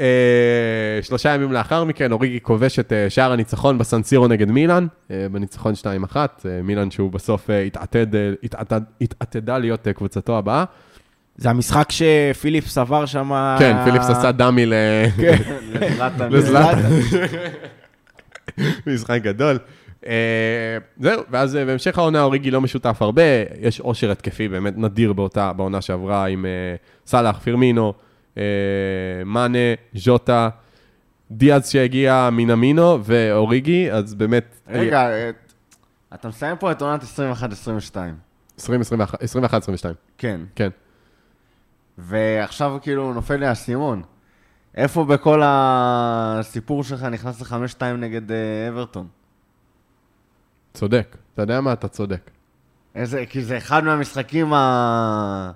אה, שלושה ימים לאחר מכן, אוריגי כובש את אה, שער הניצחון בסנסירו נגד מילאן, אה, בניצחון 2-1, אה, מילאן שהוא בסוף התעתד, התעתד, התעתדה להיות קבוצתו הבאה. זה המשחק שפיליפס עבר שם... כן, פיליפס עשה ל... לזלאטן. לזלאטן. משחק גדול. אה, זהו, ואז אה, בהמשך העונה אוריגי לא משותף הרבה, יש עושר התקפי באמת נדיר באותה, בעונה שעברה עם אה, סאלח, פירמינו, מאנה, ז'וטה, דיאז שהגיע מינמינו ואוריגי, אז באמת... רגע, אתה מסיים פה את עונת 21-22. 2021, 21-22, כן. כן. ועכשיו כאילו נופל לי האסימון. איפה בכל הסיפור שלך נכנס ל-5-2 נגד אה, אברטון? צודק. אתה יודע מה? אתה צודק. איזה, כי זה אחד מהמשחקים ה...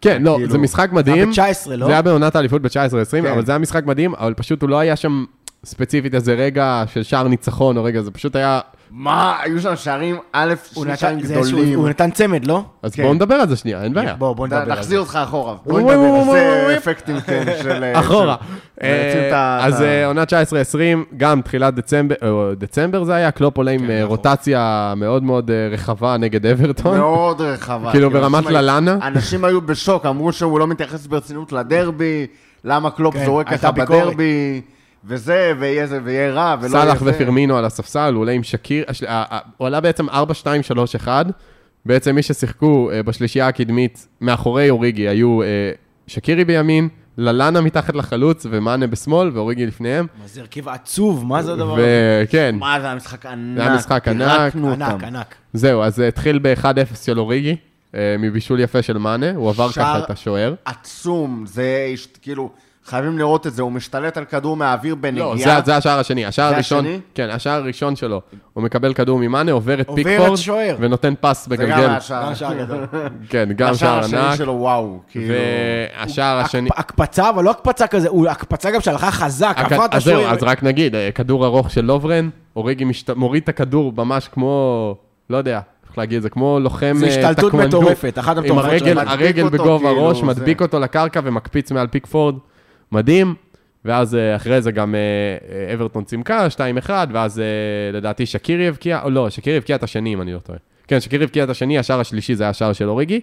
כן, לא, כאילו, זה משחק זה מדהים. היה ב-19, לא? זה היה בעונת האליפות ב-19-20, כן. אבל זה היה משחק מדהים, אבל פשוט הוא לא היה שם ספציפית איזה רגע של שער ניצחון או רגע, זה פשוט היה... מה? היו שם שערים, א', שני שערים זה גדולים. הוא נתן צמד, לא? אז כן. בואו נדבר על זה שנייה, אין בעיה. בוא, בוא ד- נדבר על זה. נחזיר אותך אחורה. בוא בוא נדבר. נדבר. איזה אפקטים כן של... אה, אחורה. אה, אז אה, עונה 19-20, גם תחילת דצמבר, או דצמבר זה היה, קלופ עולה עם כן, אה, נכון. רוטציה מאוד מאוד אה, רחבה נגד אברטון. מאוד רחבה. כאילו ברמת אנשים היו- ללאנה. אנשים היו בשוק, אמרו שהוא לא מתייחס ברצינות לדרבי, למה קלופ כן, זורק ככה. בדרבי, וזה, ויהיה זה, ויהיה רע, ולא יהיה סאלח זה. ופירמינו על הספסל, הוא עולה עם שקיר, הש- ה- ה- הוא עלה בעצם 4-2-3-1, בעצם מי ששיחקו אה, בשלישייה הקדמית מאחורי אוריגי היו אה, שקירי בימין, ללאנה מתחת לחלוץ ומאנה בשמאל ואוריגי לפניהם. מה זה הרכב עצוב, מה זה הדבר הזה? וכן, מה, זה היה משחק ענק. זה היה משחק ענק. ענק, אותם. ענק. זהו, אז זה התחיל ב-1-0 של אוריגי, אה, מבישול יפה של מאנה, הוא עבר שער- ככה את השוער. עצום, זה כאילו, חייבים לראות את זה, הוא משתלט על כדור מהאוויר לא, בנגיעה. זה, זה השער השני. השער זה הראשון, השני? כן, השער הראשון שלו, הוא מקבל כדור ממאנה, עובר את פיקפורד. ונותן פס זה בגלגל. שער. גם שער גדול. כן, גם שער השער ענק. השני שלו, וואו, כאילו... והשער השני... הקפ- הקפצה, אבל לא הקפצה כזה, הוא הקפצה גם שהלכה חזק, עברה את אז זהו, השוער. אז רק נגיד, אה, כדור ארוך של לוברן, אוריגי משת- מוריד את הכדור ממש כמו, לא יודע, איך להגיד זה, כמו לוחם זה אה, השתלטות. מטורפת, אחת עם המטורפות שלהם. מדביק הרגל אותו, בגובה כאילו, הראש, זה- מדביק אותו לקרקע ומקפיץ מעל פיקפורד. מדהים. ואז אה, אחרי זה גם אה, אה, אברטון צימקה, 2-1, ואז לדעתי שקירי הבקיע, או לא, שקירי הבקיע את השני, אם אני לא טועה. כן, שקירי הבקיע את השני, השער השלישי זה היה השער של אוריגי,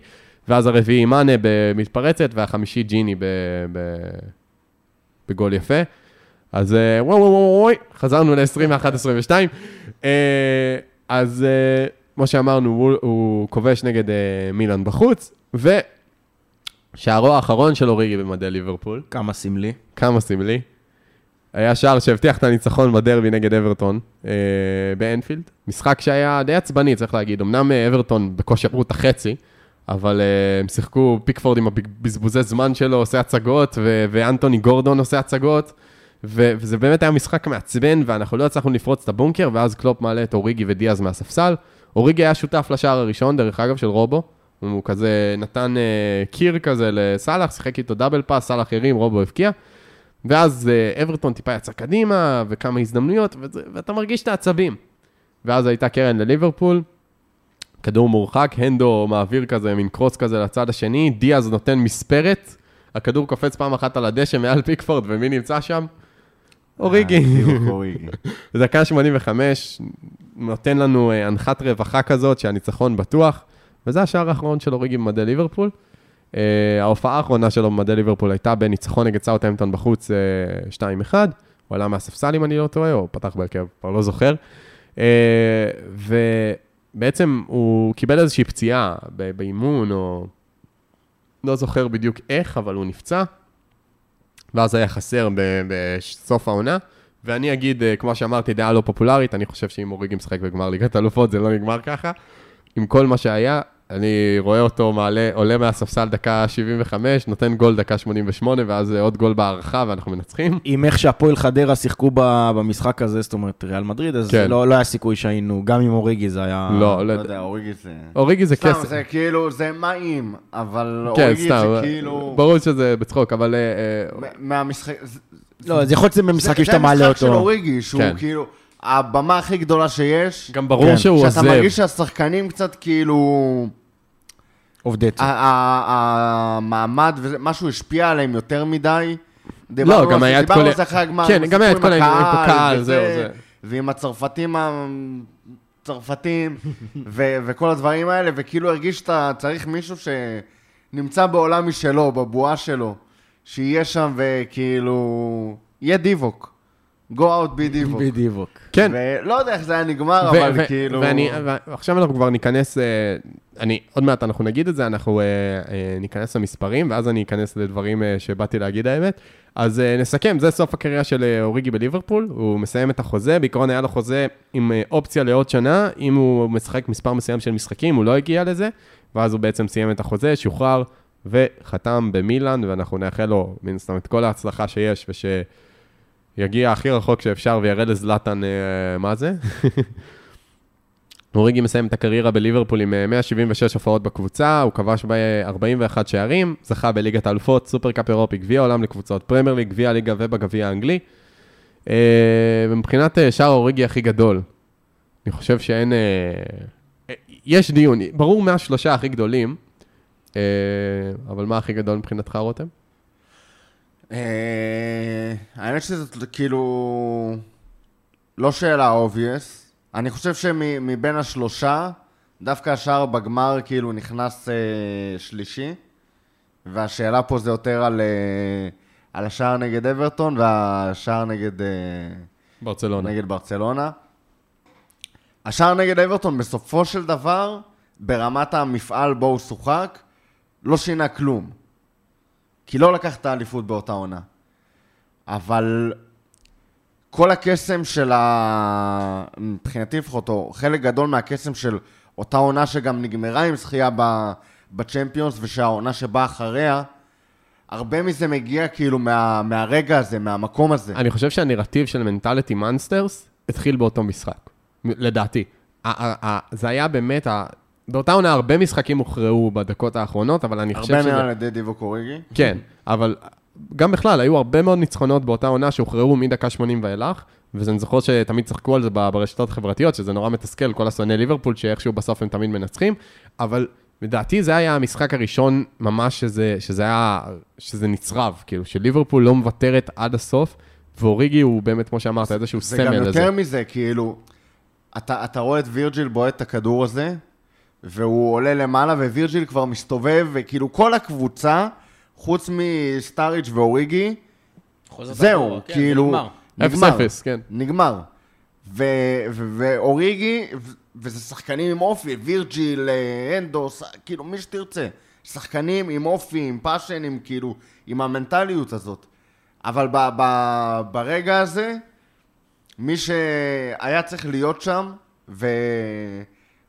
ואז הרביעי מאנה במתפרצת, והחמישי ג'יני ב- ב- בגול יפה. אז וואו וואו וואו וואו, חזרנו ל-21-22. אה, אז כמו שאמרנו, הוא, הוא כובש נגד מילאן בחוץ, ושערו האחרון של אוריגי במדי ליברפול, כמה סמלי. כמה סמלי, היה שער שהבטיח את הניצחון בדרבי נגד אברטון אה, באנפילד. משחק שהיה די עצבני, צריך להגיד. אמנם אה, אברטון בקושי עברו את החצי, אבל אה, הם שיחקו פיקפורד עם הבזבוזי זמן שלו, עושה הצגות, ו- ואנטוני גורדון עושה הצגות. ו- וזה באמת היה משחק מעצבן, ואנחנו לא הצלחנו לפרוץ את הבונקר, ואז קלופ מעלה את אוריגי ודיאז מהספסל. אוריגי היה שותף לשער הראשון, דרך אגב, של רובו. הוא כזה נתן אה, קיר כזה לסאלח, שיחק איתו double pass, סאלח הרים, רובו הבקיע. ואז אה, אברטון טיפה יצא קדימה, וכמה הזדמנויות, וזה, ואתה מרגיש את העצבים. ואז הייתה קרן לליברפול, כדור מורחק, הנדו מעביר כזה, מין קרוץ כזה לצד השני, דיאז נותן מספרת, הכדור קופץ פעם אחת על הדשא מעל פיקפורד, ומי נמצא שם? אוריגי. אה. בדקה 85, נותן לנו אה, אנחת רווחה כזאת, שהניצחון בטוח, וזה השער האחרון של אוריגי במדי ליברפול. Uh, ההופעה האחרונה שלו במדי ליברפול הייתה בניצחון נגד סאוטהמפטון בחוץ uh, 2-1, הוא עלה מהספסל אם אני לא טועה, או פתח בהרכב, כבר לא זוכר. Uh, ובעצם הוא קיבל איזושהי פציעה באימון, או לא זוכר בדיוק איך, אבל הוא נפצע, ואז היה חסר בסוף העונה, ואני אגיד, אה, כמו שאמרתי, דעה לא פופולרית, אני חושב שאם אוריגי משחק בגמר ליגת האלופות, זה לא נגמר ככה. עם כל מה שהיה, אני רואה אותו מעלה, עולה מהספסל דקה 75, נותן גול דקה 88, ואז עוד גול בהערכה, ואנחנו מנצחים. עם איך שהפועל חדרה שיחקו ב- במשחק הזה, זאת אומרת, ריאל מדריד, אז כן. לא לא היה סיכוי שהיינו, גם עם אוריגי זה היה... לא, לא לא, יודע, אוריגי זה... אוריגי זה סתם, כסף. זה כאילו, זה מים, אבל כן, אוריגי סתם, זה כאילו... ברור שזה בצחוק, אבל... אה, אה, מ- מהמשחק... זה- לא, אז יכול להיות שזה במשחקים שאתה מעלה זה המשחק של אותו. אוריגי, שהוא כן. כאילו... הבמה הכי גדולה שיש. גם ברור כן. שהוא שאתה עוזב. מרגיש שהשחקנים קצת כאילו... עובדי. ה- המעמד, וזה- משהו השפיע עליהם יותר מדי. לא, גם היה את כל- דיברנו על זה אחרי הגמר. כן, גם היה את כל עם העניין עם הקהל, זהו, זה. ועם הצרפתים הצרפתים, וכל הדברים האלה, וכאילו הרגיש שאתה צריך מישהו שנמצא בעולם משלו, בבועה שלו, שיהיה שם וכאילו... יהיה דיווק. Go out be דיווק. בדיוק. כן. ולא יודע איך זה היה נגמר, ו- אבל ו- כאילו... ואני, ועכשיו אנחנו כבר ניכנס, אה, אני, עוד מעט אנחנו נגיד את זה, אנחנו אה, אה, ניכנס למספרים, ואז אני אכנס לדברים אה, שבאתי להגיד האמת. אז אה, נסכם, זה סוף הקריירה של אוריגי בליברפול, הוא מסיים את החוזה, בעיקרון היה לו חוזה עם אופציה לעוד שנה, אם הוא משחק מספר מסוים של משחקים, הוא לא הגיע לזה, ואז הוא בעצם סיים את החוזה, שוחרר וחתם במילאן, ואנחנו נאחל לו, מן הסתם, את כל ההצלחה שיש, וש... יגיע הכי רחוק שאפשר ויראה לזלאטן אה, מה זה. אוריגי מסיים את הקריירה בליברפול עם אה, 176 הופעות בקבוצה, הוא כבש ב-41 שערים, זכה בליגת האלופות, סופרקאפ אירופי, גביע העולם לקבוצות פרמייר ליג, גביע הליגה ובגביע האנגלי. אה, ומבחינת אה, שער אוריגי הכי גדול, אני חושב שאין... אה, אה, יש דיון, ברור מהשלושה הכי גדולים, אה, אבל מה הכי גדול מבחינתך, רותם? אה, האמת שזאת כאילו לא שאלה obvious. אני חושב שמבין השלושה, דווקא השער בגמר כאילו נכנס אה, שלישי, והשאלה פה זה יותר על, אה, על השער נגד אברטון והשער נגד, אה, ברצלונה. נגד ברצלונה. השער נגד אברטון בסופו של דבר, ברמת המפעל בו הוא שוחק, לא שינה כלום. כי לא לקח את האליפות באותה עונה. אבל כל הקסם של ה... מבחינתי לפחות, או חלק גדול מהקסם של אותה עונה שגם נגמרה עם זכייה. בצ'מפיונס, ושהעונה שבאה אחריה, הרבה מזה מגיע כאילו מה... מהרגע הזה, מהמקום הזה. אני חושב שהנרטיב של מנטליטי מאנסטרס התחיל באותו משחק, לדעתי. זה היה באמת, באותה עונה הרבה משחקים הוכרעו בדקות האחרונות, אבל אני חושב הרבה שזה... מהם על ידי דיווק אוריגי. כן, אבל גם בכלל, היו הרבה מאוד ניצחונות באותה עונה שהוכרעו מדקה 80 ואילך, ואני זוכר שתמיד צחקו על זה ברשתות החברתיות, שזה נורא מתסכל, כל השונאי ליברפול, שאיכשהו בסוף הם תמיד מנצחים, אבל לדעתי זה היה המשחק הראשון ממש שזה, שזה היה, שזה נצרב, כאילו, שליברפול לא מוותרת עד הסוף, ואוריגי הוא באמת, כמו שאמרת, איזשהו זה גם סמל לזה. יותר מזה, כאילו, אתה, אתה רואה את וירג'יל בועט את הכדור הזה, והוא עולה למעלה, ווירג'יל כבר מסתובב, וכאילו כל הקבוצה, חוץ מסטארידג' ואוריגי, זהו, כן, כאילו, נגמר. 0-0, כן. נגמר. ו- ו- ואוריגי, ו- וזה שחקנים עם אופי, וירג'יל, אה, הנדרסון, כאילו, מי שתרצה. שחקנים עם אופי, עם passion, עם כאילו, עם המנטליות הזאת. אבל ב- ב- ברגע הזה, מי שהיה צריך להיות שם,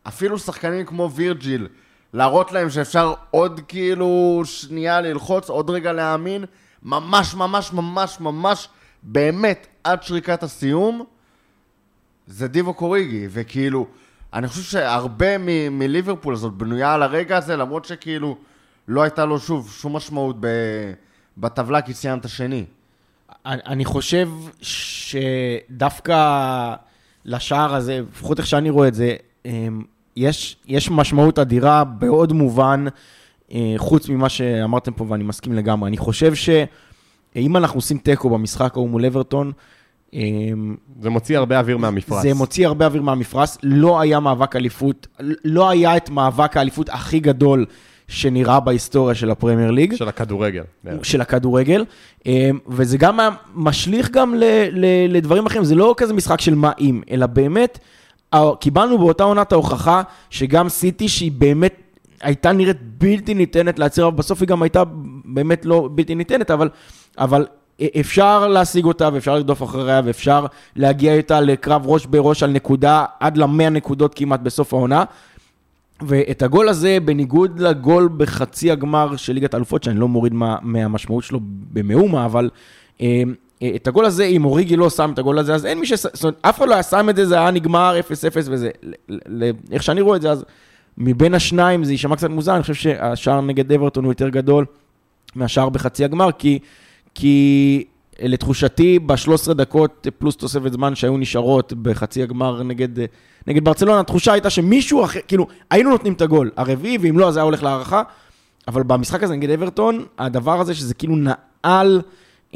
ואפילו שחקנים כמו וירג'יל, להראות להם שאפשר עוד כאילו שנייה ללחוץ, עוד רגע להאמין, ממש ממש ממש ממש, באמת, עד שריקת הסיום, זה דיבו קוריגי, וכאילו, אני חושב שהרבה מ- מליברפול הזאת בנויה על הרגע הזה, למרות שכאילו לא הייתה לו שוב שום משמעות ב- בטבלה, כי סיימת שני. אני אני חושב שדווקא לשער הזה, לפחות איך שאני רואה את זה, אמ, יש, יש משמעות אדירה בעוד מובן, אה, חוץ ממה שאמרתם פה, ואני מסכים לגמרי. אני חושב שאם אנחנו עושים תיקו במשחק ההוא מול אברטון, אמ, זה מוציא הרבה אוויר מהמפרץ. זה מוציא הרבה אוויר מהמפרש. לא היה מאבק אליפות, לא היה את מאבק האליפות הכי גדול שנראה בהיסטוריה של הפרמייר ליג. של הכדורגל. של הכדורגל, אמ, וזה גם משליך גם ל, ל, לדברים אחרים, זה לא כזה משחק של מה אם, אלא באמת, קיבלנו באותה עונת ההוכחה שגם סיטי, שהיא באמת הייתה נראית בלתי ניתנת להצהיר, בסוף היא גם הייתה באמת לא בלתי ניתנת, אבל, אבל אפשר להשיג אותה ואפשר לרדוף אחריה ואפשר להגיע איתה לקרב ראש בראש על נקודה עד למאה נקודות כמעט בסוף העונה. ואת הגול הזה, בניגוד לגול בחצי הגמר של ליגת האלופות, שאני לא מוריד מה, מהמשמעות שלו במאומה, אבל אה, את הגול הזה, אם אוריגי לא שם את הגול הזה, אז אין מי ש... זאת אומרת, אף אחד לא היה שם את זה, זה היה נגמר 0-0 וזה. איך שאני רואה את זה, אז מבין השניים זה יישמע קצת מוזר, אני חושב שהשער נגד אברטון הוא יותר גדול מהשער בחצי הגמר, כי, כי לתחושתי, ב-13 דקות פלוס תוספת זמן שהיו נשארות בחצי הגמר נגד, נגד ברצלונה, התחושה הייתה שמישהו אחר, כאילו, היינו נותנים את הגול הרביעי, ואם לא, אז היה הולך להערכה. אבל במשחק הזה נגד אברטון, הדבר הזה שזה כאילו נעל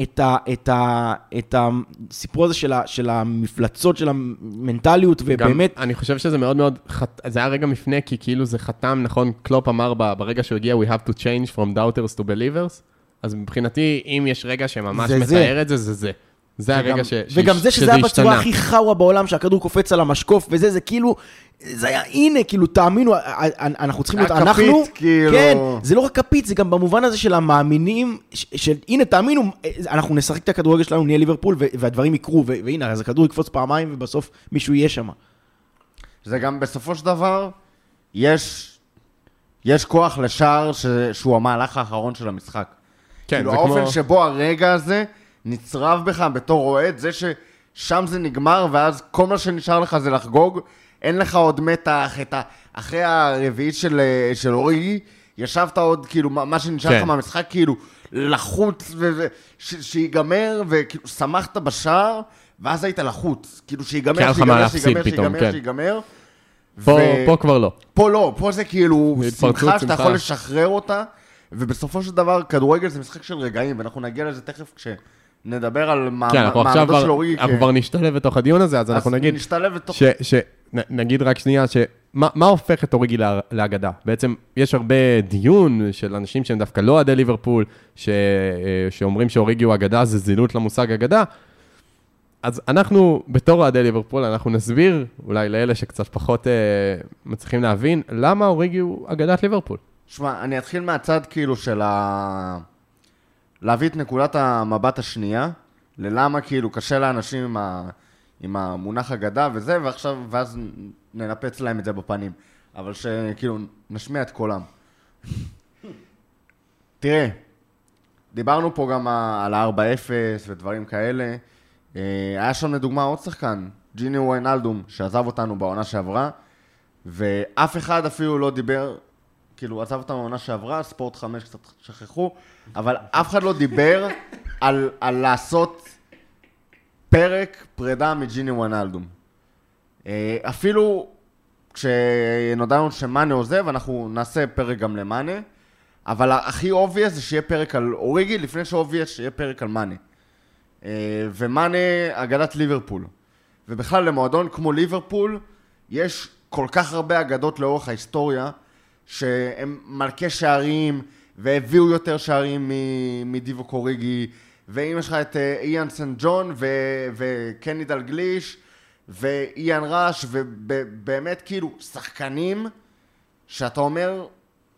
את, ה, את, ה, את הסיפור הזה של, ה, של המפלצות, של המנטליות, ובאמת... גם, אני חושב שזה מאוד מאוד, חת... זה היה רגע מפנה, כי כאילו זה חתם, נכון, קלופ אמר ברגע שהוא הגיע, We have to change from doubters to believers, אז מבחינתי, אם יש רגע שממש זה מתאר זה. את זה, זה זה. זה וגם- הרגע ש... וגם ש- זה שזה היה בצורה. הכי חאווה בעולם, שהכדור קופץ על המשקוף, וזה, זה כאילו, זה היה, הנה, כאילו, תאמינו, אנחנו צריכים להיות, אנחנו, כאילו. כן, זה לא רק כפית, זה גם במובן הזה של המאמינים, של, הנה, תאמינו, אנחנו נשחק את הכדורגל שלנו, נהיה ליברפול, והדברים יקרו, והנה, אז הכדור יקפוץ פעמיים, ובסוף מישהו יהיה שם. זה גם בסופו של דבר, יש, יש כוח לשער ש, שהוא המהלך האחרון של המשחק. כן, כאילו זה האופן כמו... שבו הרגע הזה נצרב בך בתור אוהד, זה ששם זה נגמר, ואז כל מה שנשאר לך זה לחגוג, אין לך עוד מתח, את ה... אחרי הרביעית של, אה, של אוריגי, ישבת עוד, כאילו, מה שנשאר לך כן. מהמשחק, כאילו, לחוץ, ו- ש- שיגמר, וכאילו, שמחת בשער, ואז היית לחוץ. כאילו, שיגמר, לך שיגמר, שיגמר, פתאום, שיגמר, כן. שיגמר. פה, ו- פה כבר לא. פה לא, פה זה כאילו שמחה שאתה שמחה. יכול לשחרר אותה, ובסופו של דבר כדורגל זה משחק של רגעים, ואנחנו נגיע לזה תכף כשנדבר על מה- כן, אנחנו עכשיו מעמדו של כבר, אוריגי. אנחנו כבר נשתלב בתוך הדיון הזה, אז אנחנו נגיד, נשתלב בתוך... ש, ש, נ- נגיד רק שנייה, שמה מה הופך את אוריגי לאגדה? בעצם יש הרבה דיון של אנשים שהם דווקא לא אוהדי ליברפול, ש, אה, שאומרים שאוריגי הוא אגדה, זה זילות למושג אגדה. אז אנחנו, בתור אוהדי ליברפול, אנחנו נסביר, אולי לאלה שקצת פחות אה, מצליחים להבין, למה אוריגי הוא אגדת ליברפול. שמע, אני אתחיל מהצד כאילו של ה... להביא את נקודת המבט השנייה, ללמה כאילו קשה לאנשים עם, ה... עם המונח אגדה וזה, ועכשיו, ואז ננפץ להם את זה בפנים. אבל שכאילו, נשמיע את קולם. תראה, דיברנו פה גם על ה-4-0 ודברים כאלה. אה, היה שם לדוגמה עוד שחקן, ג'יני וויינלדום, שעזב אותנו בעונה שעברה, ואף אחד אפילו לא דיבר, כאילו, עזב אותנו בעונה שעברה, ספורט 5 קצת שכחו, אבל אף אחד לא דיבר על, על לעשות פרק פרידה מג'יני וויינלדום. אה, אפילו כשנודע לנו שמאנה עוזב, אנחנו נעשה פרק גם למאנה, אבל הכי obvious זה שיהיה פרק על אוריגי, לפני ש obvious שיהיה פרק על מאנה. אה, ומאנה אגדת ליברפול. ובכלל למועדון כמו ליברפול, יש כל כך הרבה אגדות לאורך ההיסטוריה, שהם מלכי שערים, והביאו יותר שערים מדיבו קוריגי, ואם יש לך את אה, איאן סן ג'ון, וקני דלגליש, ואיאן ראש, ובאמת כאילו שחקנים, שאתה אומר,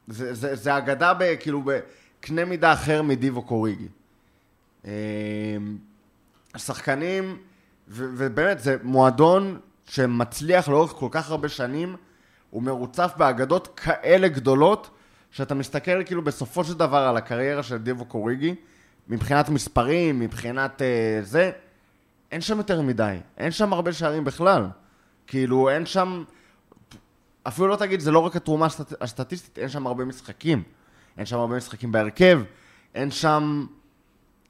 זה, זה, זה אגדה ב, כאילו בקנה מידה אחר מדיבו קוריגי. השחקנים, ו- ובאמת, זה מועדון שמצליח לאורך כל כך הרבה שנים, הוא מרוצף באגדות כאלה גדולות, שאתה מסתכל כאילו בסופו של דבר על הקריירה של דיבו קוריגי, מבחינת מספרים, מבחינת אה, זה, אין שם יותר מדי, אין שם הרבה שערים בכלל. כאילו, אין שם, אפילו לא תגיד, זה לא רק התרומה הסטט... הסטטיסטית, אין שם הרבה משחקים. אין שם הרבה משחקים בהרכב, אין שם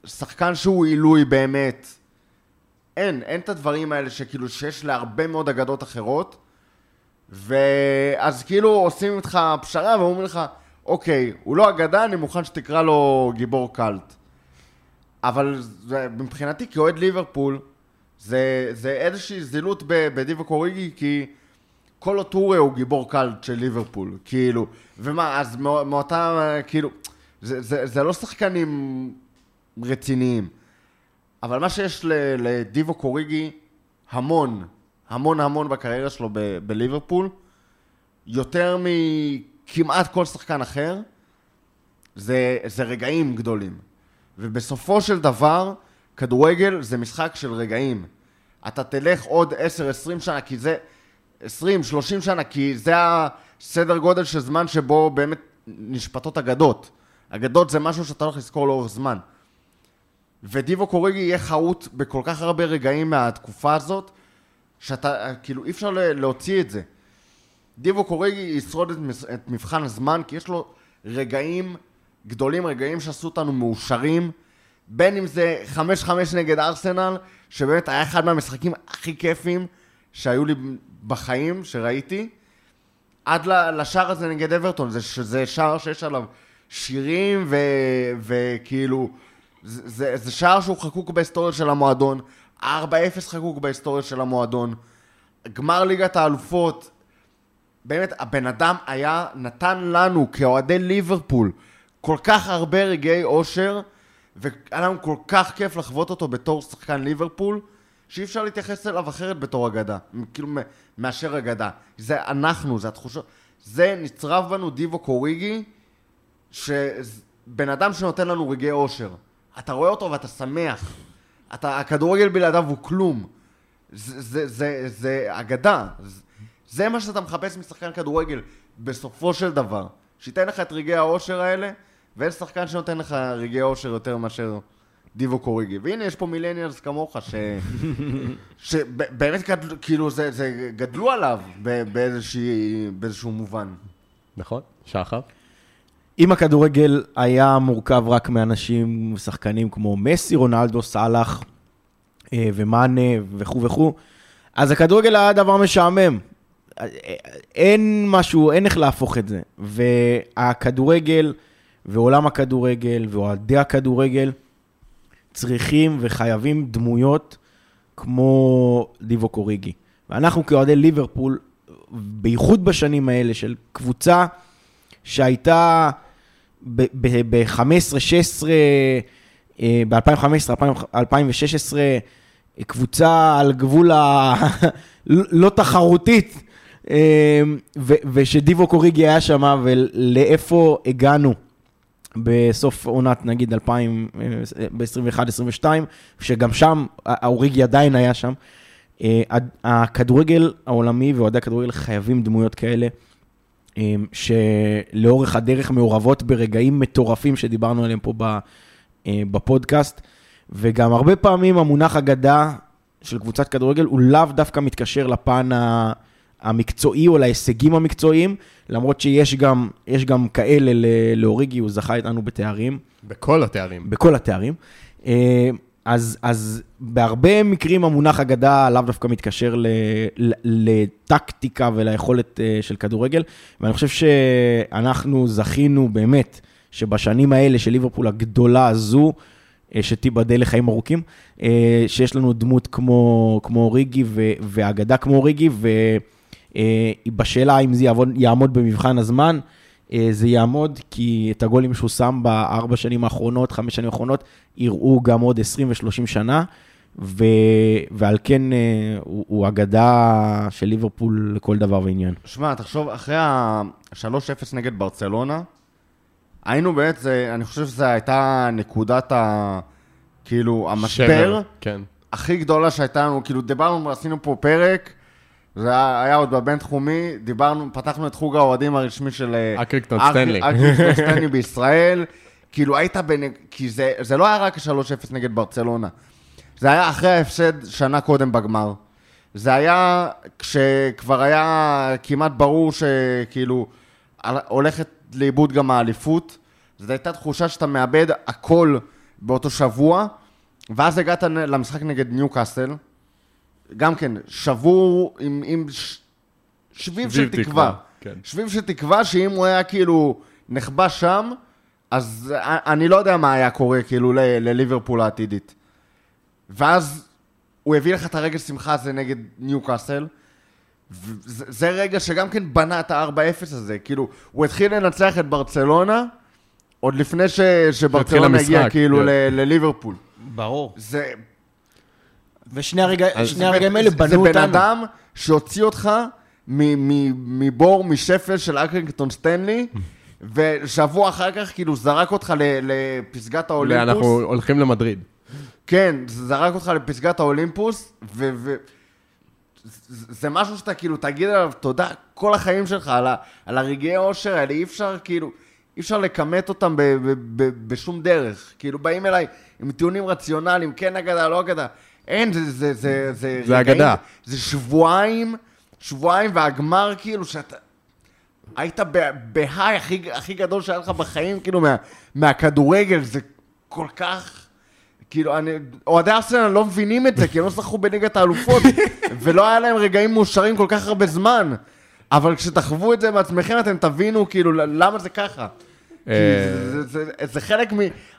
שחקן שהוא עילוי באמת. אין, אין את הדברים האלה שכאילו שיש להרבה מאוד אגדות אחרות, ואז כאילו עושים איתך פשרה ואומרים לך, אוקיי, הוא לא אגדה, אני מוכן שתקרא לו גיבור קאלט. אבל זה, מבחינתי כאוהד ליברפול, זה, זה איזושהי זילות ב- בדיבו קוריגי, כי קולו טורה הוא גיבור קאלט של ליברפול, כאילו, ומה, אז מא- מאותה, כאילו, זה, זה, זה לא שחקנים רציניים. אבל מה שיש ל- לדיבו קוריגי המון, המון המון בקריירה שלו ב- בליברפול, יותר מכמעט כל שחקן אחר, זה, זה רגעים גדולים. ובסופו של דבר, כדורגל זה משחק של רגעים. אתה תלך עוד 10-20 שנה, כי זה... 20-30 שנה, כי זה הסדר גודל של זמן שבו באמת נשפטות אגדות. אגדות זה משהו שאתה הולך לזכור לאורך זמן. ודיבו קוריגי יהיה חרוט בכל כך הרבה רגעים מהתקופה הזאת, שאתה, כאילו, אי אפשר להוציא את זה. דיבו קוריגי ישרוד את, את מבחן הזמן, כי יש לו רגעים גדולים, רגעים שעשו אותנו מאושרים, בין אם זה 5-5 נגד ארסנל, שבאמת היה אחד מהמשחקים הכי כיפים שהיו לי בחיים, שראיתי, עד לשער הזה נגד אברטון, זה, שזה שער שיש עליו שירים ו, וכאילו, זה, זה, זה שער שהוא חקוק בהיסטוריה של המועדון, 4-0 חקוק בהיסטוריה של המועדון, גמר ליגת האלופות, באמת, הבן אדם היה, נתן לנו כאוהדי ליברפול כל כך הרבה רגעי אושר, והיה לנו כל כך כיף לחוות אותו בתור שחקן ליברפול, שאי אפשר להתייחס אליו אחרת בתור אגדה, כאילו מאשר אגדה. זה אנחנו, זה התחושות, זה נצרב בנו דיבו קוריגי, שבן אדם שנותן לנו רגעי אושר. אתה רואה אותו ואתה שמח. אתה, הכדורגל בלעדיו הוא כלום. זה, זה, זה, זה אגדה. זה, זה מה שאתה מחפש משחקן כדורגל בסופו של דבר. שייתן לך את רגעי האושר האלה, ואין שחקן שנותן לך רגעי אושר יותר מאשר דיבו קוריגי. והנה, יש פה מילניאלס כמוך, ש... שבאמת גדל, כאילו, זה, זה גדלו עליו באיזשהו מובן. נכון? שחר? אם הכדורגל היה מורכב רק מאנשים, שחקנים כמו מסי, רונלדו, סאלח אה, ומאנה וכו' וכו', אז הכדורגל היה דבר משעמם. אין משהו, אין איך להפוך את זה. והכדורגל ועולם הכדורגל ואוהדי הכדורגל צריכים וחייבים דמויות כמו דיבו קוריגי. ואנחנו כאוהדי ליברפול, בייחוד בשנים האלה של קבוצה שהייתה ב-15, 16, ב-2015, 2016, קבוצה על גבול הלא תחרותית, אה, ושדיבו קוריגי היה שם, ולאיפה הגענו בסוף עונת, נגיד, 2000, ב-21-22, שגם שם האוריגי עדיין היה שם. אה, הכדורגל העולמי ואוהדי הכדורגל חייבים דמויות כאלה. שלאורך הדרך מעורבות ברגעים מטורפים שדיברנו עליהם פה אה, בפודקאסט, וגם הרבה פעמים המונח אגדה של קבוצת כדורגל הוא לאו דווקא מתקשר לפן המקצועי או להישגים המקצועיים, למרות שיש גם, גם כאלה לאוריגי, הוא זכה איתנו בתארים. בכל התארים. בכל התארים. אז, אז בהרבה מקרים המונח אגדה לאו דווקא מתקשר ל, ל, לטקטיקה וליכולת אה, של כדורגל, ואני חושב שאנחנו זכינו באמת שבשנים האלה של ליברפול הגדולה הזו, אה, שתיבדל לחיים ארוכים, אה, שיש לנו דמות כמו, כמו ריגי ו, ואגדה כמו ריגי, ובשאלה אם זה יעבוד, יעמוד במבחן הזמן, זה יעמוד, כי את הגולים שהוא שם בארבע שנים האחרונות, חמש שנים האחרונות, יראו גם עוד 20 ו-30 שנה, ו... ועל כן אה, הוא, הוא אגדה של ליברפול לכל דבר ועניין. שמע, תחשוב, אחרי ה-3-0 נגד ברצלונה, היינו בעצם, אני חושב שזו הייתה נקודת ה... כאילו, המשבר שבר, כן. הכי גדולה שהייתה לנו, כאילו, דיברנו, עשינו פה פרק, זה היה היה עוד בבינתחומי, דיברנו, פתחנו את חוג האוהדים הרשמי של... אה, אקריקטון אק- סטנלי. אקריקטון סטנלי בישראל, כאילו, היית בין... כי זה, זה לא היה רק 3-0 נגד ברצלונה, זה היה אחרי ההפסד שנה קודם בגמר. זה היה כשכבר היה כמעט ברור שכאילו הולכת לאיבוד גם האליפות. זו הייתה תחושה שאתה מאבד הכל באותו שבוע, ואז הגעת למשחק נגד ניוקאסל, גם כן, שבור עם, עם ש... שביב של שביב תקווה. כן. שביב של תקווה שאם הוא היה כאילו נחבא שם, אז אני לא יודע מה היה קורה כאילו ל- לליברפול העתידית. ואז הוא הביא לך את הרגל שמחה הזה נגד ניוקאסל. וזה זה רגע שגם כן בנה את ה-4-0 הזה, כאילו, הוא התחיל לנצח את ברצלונה, עוד לפני ש, שברצלונה המשחק, הגיע כאילו כן. ל- לליברפול. ברור. זה, ושני הרגעים האלה זה- בנו זה אותנו. בן אדם שהוציא אותך מבור, משפל של אקרינגטון סטנלי, ושבוע אחר כך כאילו זרק אותך ל- לפסגת האולימפוס. אנחנו הולכים למדריד. כן, זרק אותך לפסגת האולימפוס, ו... ו... זה זה משהו שאתה כאילו תגיד עליו תודה כל החיים שלך, על, ה... על הרגעי האושר האלה, אי אפשר כאילו, אי אפשר לכמת אותם ב... ב... ב... בשום דרך. כאילו באים אליי עם טיעונים רציונליים, כן אגדה, לא אגדה. אין, זה... זה, זה, זה, זה אגדה. זה שבועיים, שבועיים והגמר כאילו שאתה... היית בהיי הכי, הכי גדול שהיה לך בחיים, כאילו, מה, מהכדורגל, זה כל כך... כאילו, אני, אוהדי ארסנל לא מבינים את זה, כי הם לא זכו בליגת האלופות, ולא היה להם רגעים מאושרים כל כך הרבה זמן. אבל כשתחוו את זה מעצמכם, אתם תבינו, כאילו, למה זה ככה. כי אה, זה, חלק.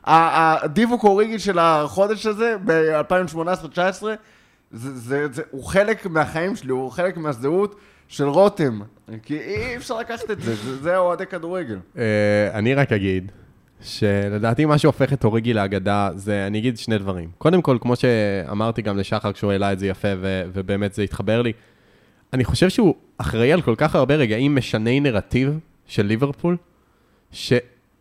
ה- הדיווק אוריגי של החודש הזה, ב-2018-2019, זה, זה, זה, הוא חלק מהחיים שלי, הוא חלק מהזהות של רותם. כי אי אפשר לקחת את זה, זה, אוהדי כדורגל. אה, אני רק אגיד, שלדעתי מה שהופך את אוריגי לאגדה, זה, אני אגיד שני דברים. קודם כל, כמו שאמרתי גם לשחר כשהוא העלה את זה יפה, ו- ובאמת זה התחבר לי, אני חושב שהוא אחראי על כל כך הרבה רגעים משני נרטיב של ליברפול, ש-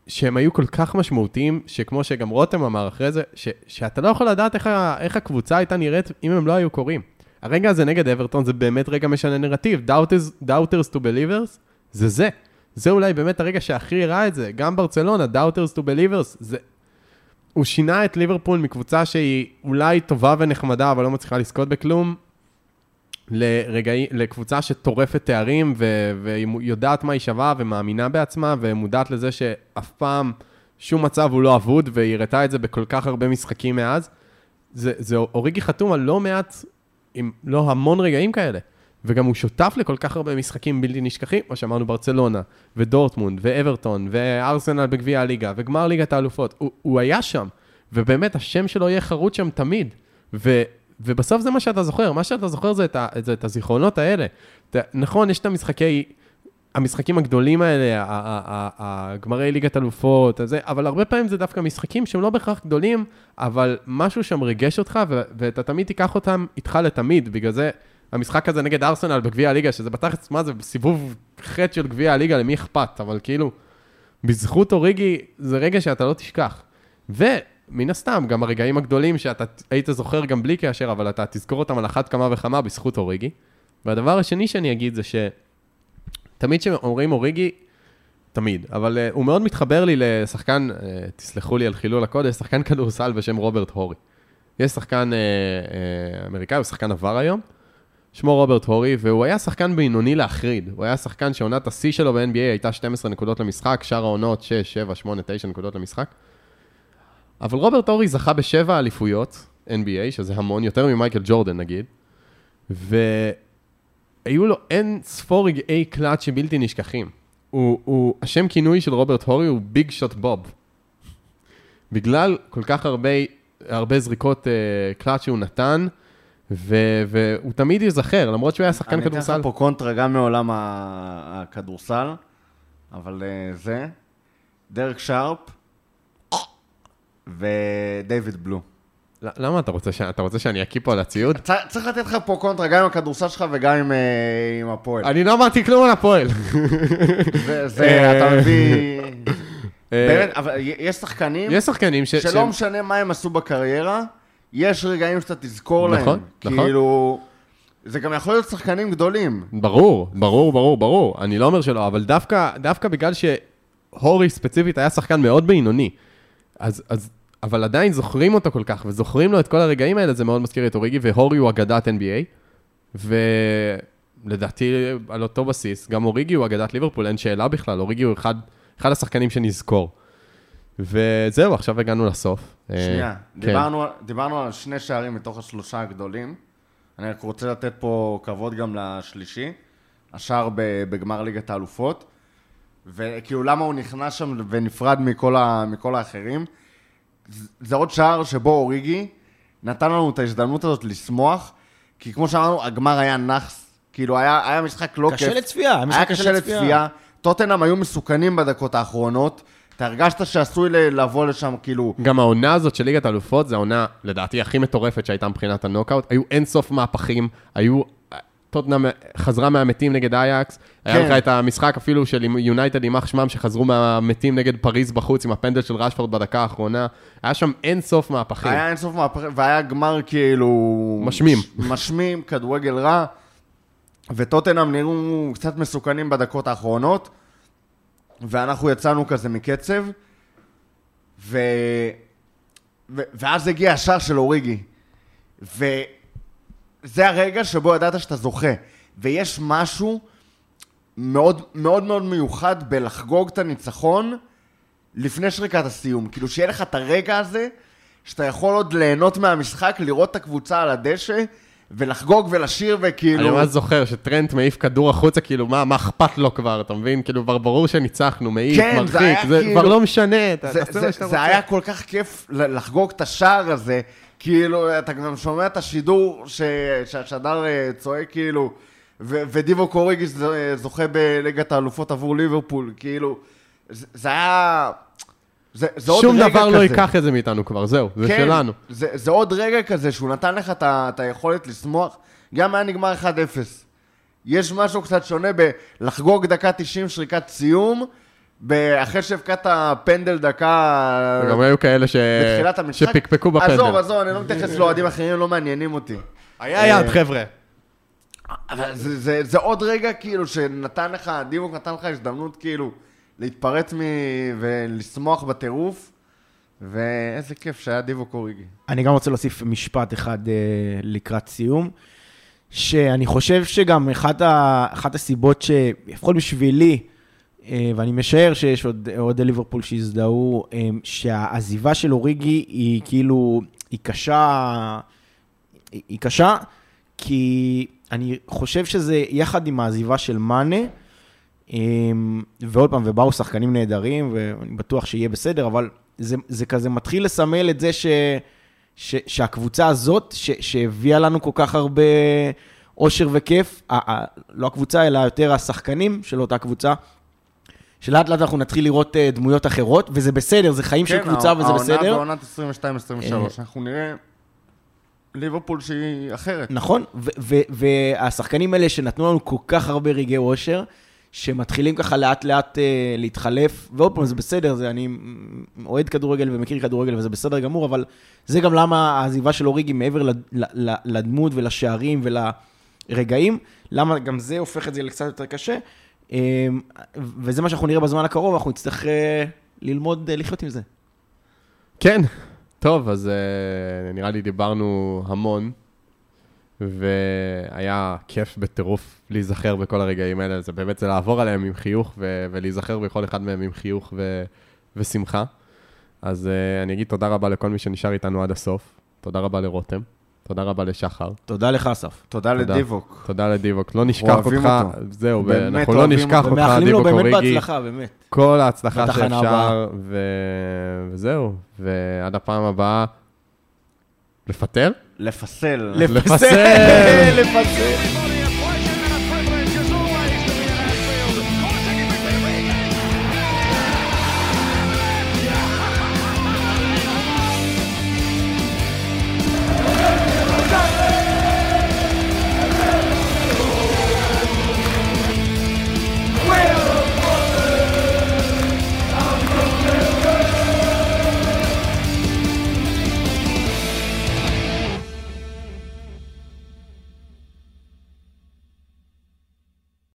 שהם היו כל כך משמעותיים, שכמו שגם רותם אמר אחרי זה, ש- שאתה לא יכול לדעת איך, איך הקבוצה הייתה נראית אם הם לא היו קורים. הרגע הזה נגד אברטון זה באמת רגע משנה נרטיב. Doubters, doubters to believers זה זה. זה אולי באמת הרגע שהכי הראה את זה. גם ברצלונה, Doubters to believers, זה... הוא שינה את ליברפול מקבוצה שהיא אולי טובה ונחמדה, אבל לא מצליחה לזכות בכלום, לרגעי, לקבוצה שטורפת תארים, ו- והיא יודעת מה היא שווה, ומאמינה בעצמה, ומודעת לזה שאף פעם שום מצב הוא לא אבוד, והיא הראתה את זה בכל כך הרבה משחקים מאז. זה, זה אוריגי חתום על לא מעט, עם לא המון רגעים כאלה. וגם הוא שותף לכל כך הרבה משחקים בלתי נשכחים, כמו שאמרנו, ברצלונה, ודורטמונד, ואברטון, וארסנל בגביע הליגה, וגמר ליגת האלופות. הוא, הוא היה שם, ובאמת השם שלו יהיה חרוט שם תמיד. ו, ובסוף זה מה שאתה זוכר, מה שאתה זוכר זה את, ה, זה את הזיכרונות האלה. אתה, נכון, יש את המשחקי, המשחקים הגדולים האלה, הגמרי ליגת אלופות, הזה, אבל הרבה פעמים זה דווקא משחקים שהם לא בהכרח גדולים, אבל משהו שם ריגש אותך, ו- ואתה תמיד תיקח אותם איתך לתמיד, בגלל זה המשחק הזה נגד ארסנל בגביע הליגה, שזה בתכלס, מה זה, בסיבוב חטא של גביע הליגה, למי אכפת, אבל כאילו, בזכות אוריגי, זה רגע שאתה לא תשכח. ומן הסתם, גם הרגעים הגדולים שאתה היית זוכר גם בלי קשר, אבל אתה תזכור אותם על אחת כמה וכמה בזכות אוריגי. והדבר השני שאני אגיד זה שתמיד כשאומרים אוריגי, תמיד, אבל uh, הוא מאוד מתחבר לי לשחקן, uh, תסלחו לי על חילול הקודש, שחקן כדורסל בשם רוברט הורי. יש שחקן uh, uh, אמריקאי, הוא שחקן עבר היום, שמו רוברט הורי, והוא היה שחקן בינוני להחריד. הוא היה שחקן שעונת השיא שלו ב-NBA הייתה 12 נקודות למשחק, שאר העונות 6, 7, 8, 9 נקודות למשחק. אבל רוברט הורי זכה בשבע אליפויות NBA, שזה המון, יותר ממייקל ג'ורדן נגיד, והיו לו אין ספור רגעי קלאץ' שבלתי נשכחים. הוא, הוא, השם כינוי של רוברט הורי הוא Big Shot Bob. בגלל כל כך הרבה, הרבה זריקות uh, clutch שהוא נתן, ו- והוא תמיד ייזכר, למרות שהוא היה שחקן אני כדורסל. אתן לך פה קונטרה גם מעולם הכדורסל, אבל אה, זה, דרק שארפ ודייוויד בלו. למה אתה רוצה, ש... אתה רוצה שאני אקיא פה על הציוד? צ- צריך לתת לך פה קונטרה גם עם הכדורסל שלך וגם עם, אה, עם הפועל. אני לא אמרתי כלום על הפועל. זה, זה, אתה מביא... אה, באמת, אבל יש שחקנים יש שחקנים ש... שלא שהם- משנה מה הם עשו בקריירה, יש רגעים שאתה תזכור להם. נכון, נכון. כאילו, זה גם יכול להיות שחקנים גדולים. ברור, ברור, ברור, ברור. אני לא אומר שלא, אבל דווקא, דווקא בגלל שהורי ספציפית היה שחקן מאוד בינוני, אז, אז, אבל עדיין זוכרים אותו כל כך, וזוכרים לו את כל הרגעים האלה, זה מאוד מזכיר את אוריגי, והורי הוא אגדת NBA, ולדעתי על אותו בסיס, גם אוריגי הוא אגדת ליברפול, אין שאלה בכלל, אוריגי הוא אחד, אחד השחקנים שנזכור. וזהו, עכשיו הגענו לסוף. אה, שנייה, כן. דיברנו, דיברנו על שני שערים מתוך השלושה הגדולים. אני רק רוצה לתת פה כבוד גם לשלישי, השער בגמר ליגת האלופות. וכאילו, למה הוא נכנס שם ונפרד מכל, ה, מכל האחרים? זה- זה עוד שער שבו אוריגי נתן לנו את ההזדמנות הזאת לשמוח, כי כמו שאמרנו, הגמר היה נאחס. כאילו, היה, היה משחק לא קשה כיף. לצפייה, היה משחק היה קשה לצפייה. לצפייה. טוטנאם היו מסוכנים בדקות האחרונות. אתה הרגשת שעשוי לבוא לשם, כאילו, גם העונה הזאת של ליגת האלופות, זו העונה, לדעתי, הכי מטורפת שהייתה מבחינת הנוקאוט. היו אין סוף מהפכים, היו... טוטנאם חזרה מהמתים נגד אייאקס. היה כן. לך את המשחק אפילו של יונייטד, יימח שמם, שחזרו מהמתים נגד פריז בחוץ עם הפנדל של רשפורד בדקה האחרונה. היה שם אין סוף מהפכים. היה אינסוף מהפך, והיה גמר כאילו... משמים. משמים, כדורגל רע. וטוטנאם נראו קצת מסוכנים בדקות האחרונות, ואנחנו יצאנו כזה מקצב, ו... ו... ואז הגיע השער של אוריגי. וזה הרגע שבו ידעת שאתה זוכה. ויש משהו מאוד מאוד מאוד מיוחד בלחגוג את הניצחון לפני שריקת הסיום. כאילו, שיהיה לך את הרגע הזה, שאתה יכול עוד ליהנות מהמשחק, לראות את הקבוצה על הדשא, ולחגוג ולשיר, וכאילו... אני ממש זוכר שטרנט מעיף כדור החוצה, כאילו, מה, מה אכפת לו כבר, אתה מבין? כאילו, כבר ברור שניצחנו, מעיף, כן, זה מרחיק, היה זה כאילו- כבר לא משנה, אתה זה, זה, זה רוצה. היה כל כך כיף לחגוג את השער הזה, כאילו, אתה גם שומע את השידור ש- שהשדר אה, צועק, כאילו, ו- ודיבו קוריגיס ז- זוכה בליגת האלופות עבור ליברפול, כאילו, זה, זה היה... זה, זה עוד שום רגע דבר כזה. לא ייקח את זה מאיתנו כבר, זהו, זה כן, שלנו. זה, זה עוד רגע כזה שהוא נתן לך את היכולת לשמוח, גם היה נגמר 1-0. יש משהו קצת שונה בלחגוג דקה 90 שריקת סיום, אחרי שהבקעת פנדל דקה... וגם היו כאלה ש... בתחילת המשחק. שפקפקו בפנדל. עזוב, עזוב, אני לא מתייחס לאוהדים אחרים, לא מעניינים אותי. היה יד, חבר'ה. אבל זה, זה, זה עוד רגע כאילו שנתן לך, דיבוק נתן לך הזדמנות כאילו להתפרץ מ... ולשמוח בטירוף, ואיזה כיף שהיה דיבוק אוריגי. אני גם רוצה להוסיף משפט אחד אה, לקראת סיום, שאני חושב שגם אחת, ה, אחת הסיבות שלפחות בשבילי, ואני משער שיש עוד אוהדי ליברפול שהזדהו, אה, שהעזיבה של אוריגי היא כאילו, היא קשה, היא, קשה, כי אני חושב שזה יחד עם העזיבה של מאנה, אמ, ועוד פעם, ובאו שחקנים נהדרים, ואני בטוח שיהיה בסדר, אבל זה, זה כזה מתחיל לסמל את זה ש, ש, שהקבוצה הזאת, ש, שהביאה לנו כל כך הרבה אושר וכיף, ה, ה, לא הקבוצה, אלא יותר השחקנים של אותה קבוצה, שלאט לאט אנחנו נתחיל לראות אה, דמויות אחרות, וזה בסדר, זה חיים של קבוצה וזה כן, העונה בסדר. בעונת 22-23, אנחנו נראה ליברפול שהיא אחרת. נכון, והשחקנים האלה שנתנו לנו כל כך הרבה רגעי אושר, שמתחילים ככה לאט לאט אה, להתחלף, ועוד פעם, זה בסדר, זה, אני אוהד כדורגל ומכיר כדורגל וזה בסדר גמור, אבל זה גם למה העזיבה של אוריגי מעבר לד- לדמות ולשערים ולרגעים, למה גם זה הופך את זה לקצת יותר קשה, אה, וזה מה שאנחנו נראה בזמן הקרוב, אנחנו נצטרך אה, ללמוד אה, לחיות עם זה. כן, טוב, אז uh, נראה לי דיברנו המון, והיה כיף בטירוף להיזכר בכל הרגעים האלה, זה באמת, זה לעבור עליהם עם חיוך, ו- ולהיזכר בכל אחד מהם עם חיוך ו- ושמחה. אז אני אגיד תודה רבה לכל מי שנשאר איתנו עד הסוף, תודה רבה לרותם, תודה רבה לשחר, תודה לך, אסף. תודה. לדיבוק. תודה לדיבוק, לא נשכח אוהבים אותך, אותו. זהו, אנחנו לא אוהבים נשכח. אותך, ומאחלים לו דיבוק באמת אוריגי. בהצלחה, באמת. כל ההצלחה שאפשר. וזהו. ועד הפעם הבאה, לפטר? לפסל. לפסל. לפסל.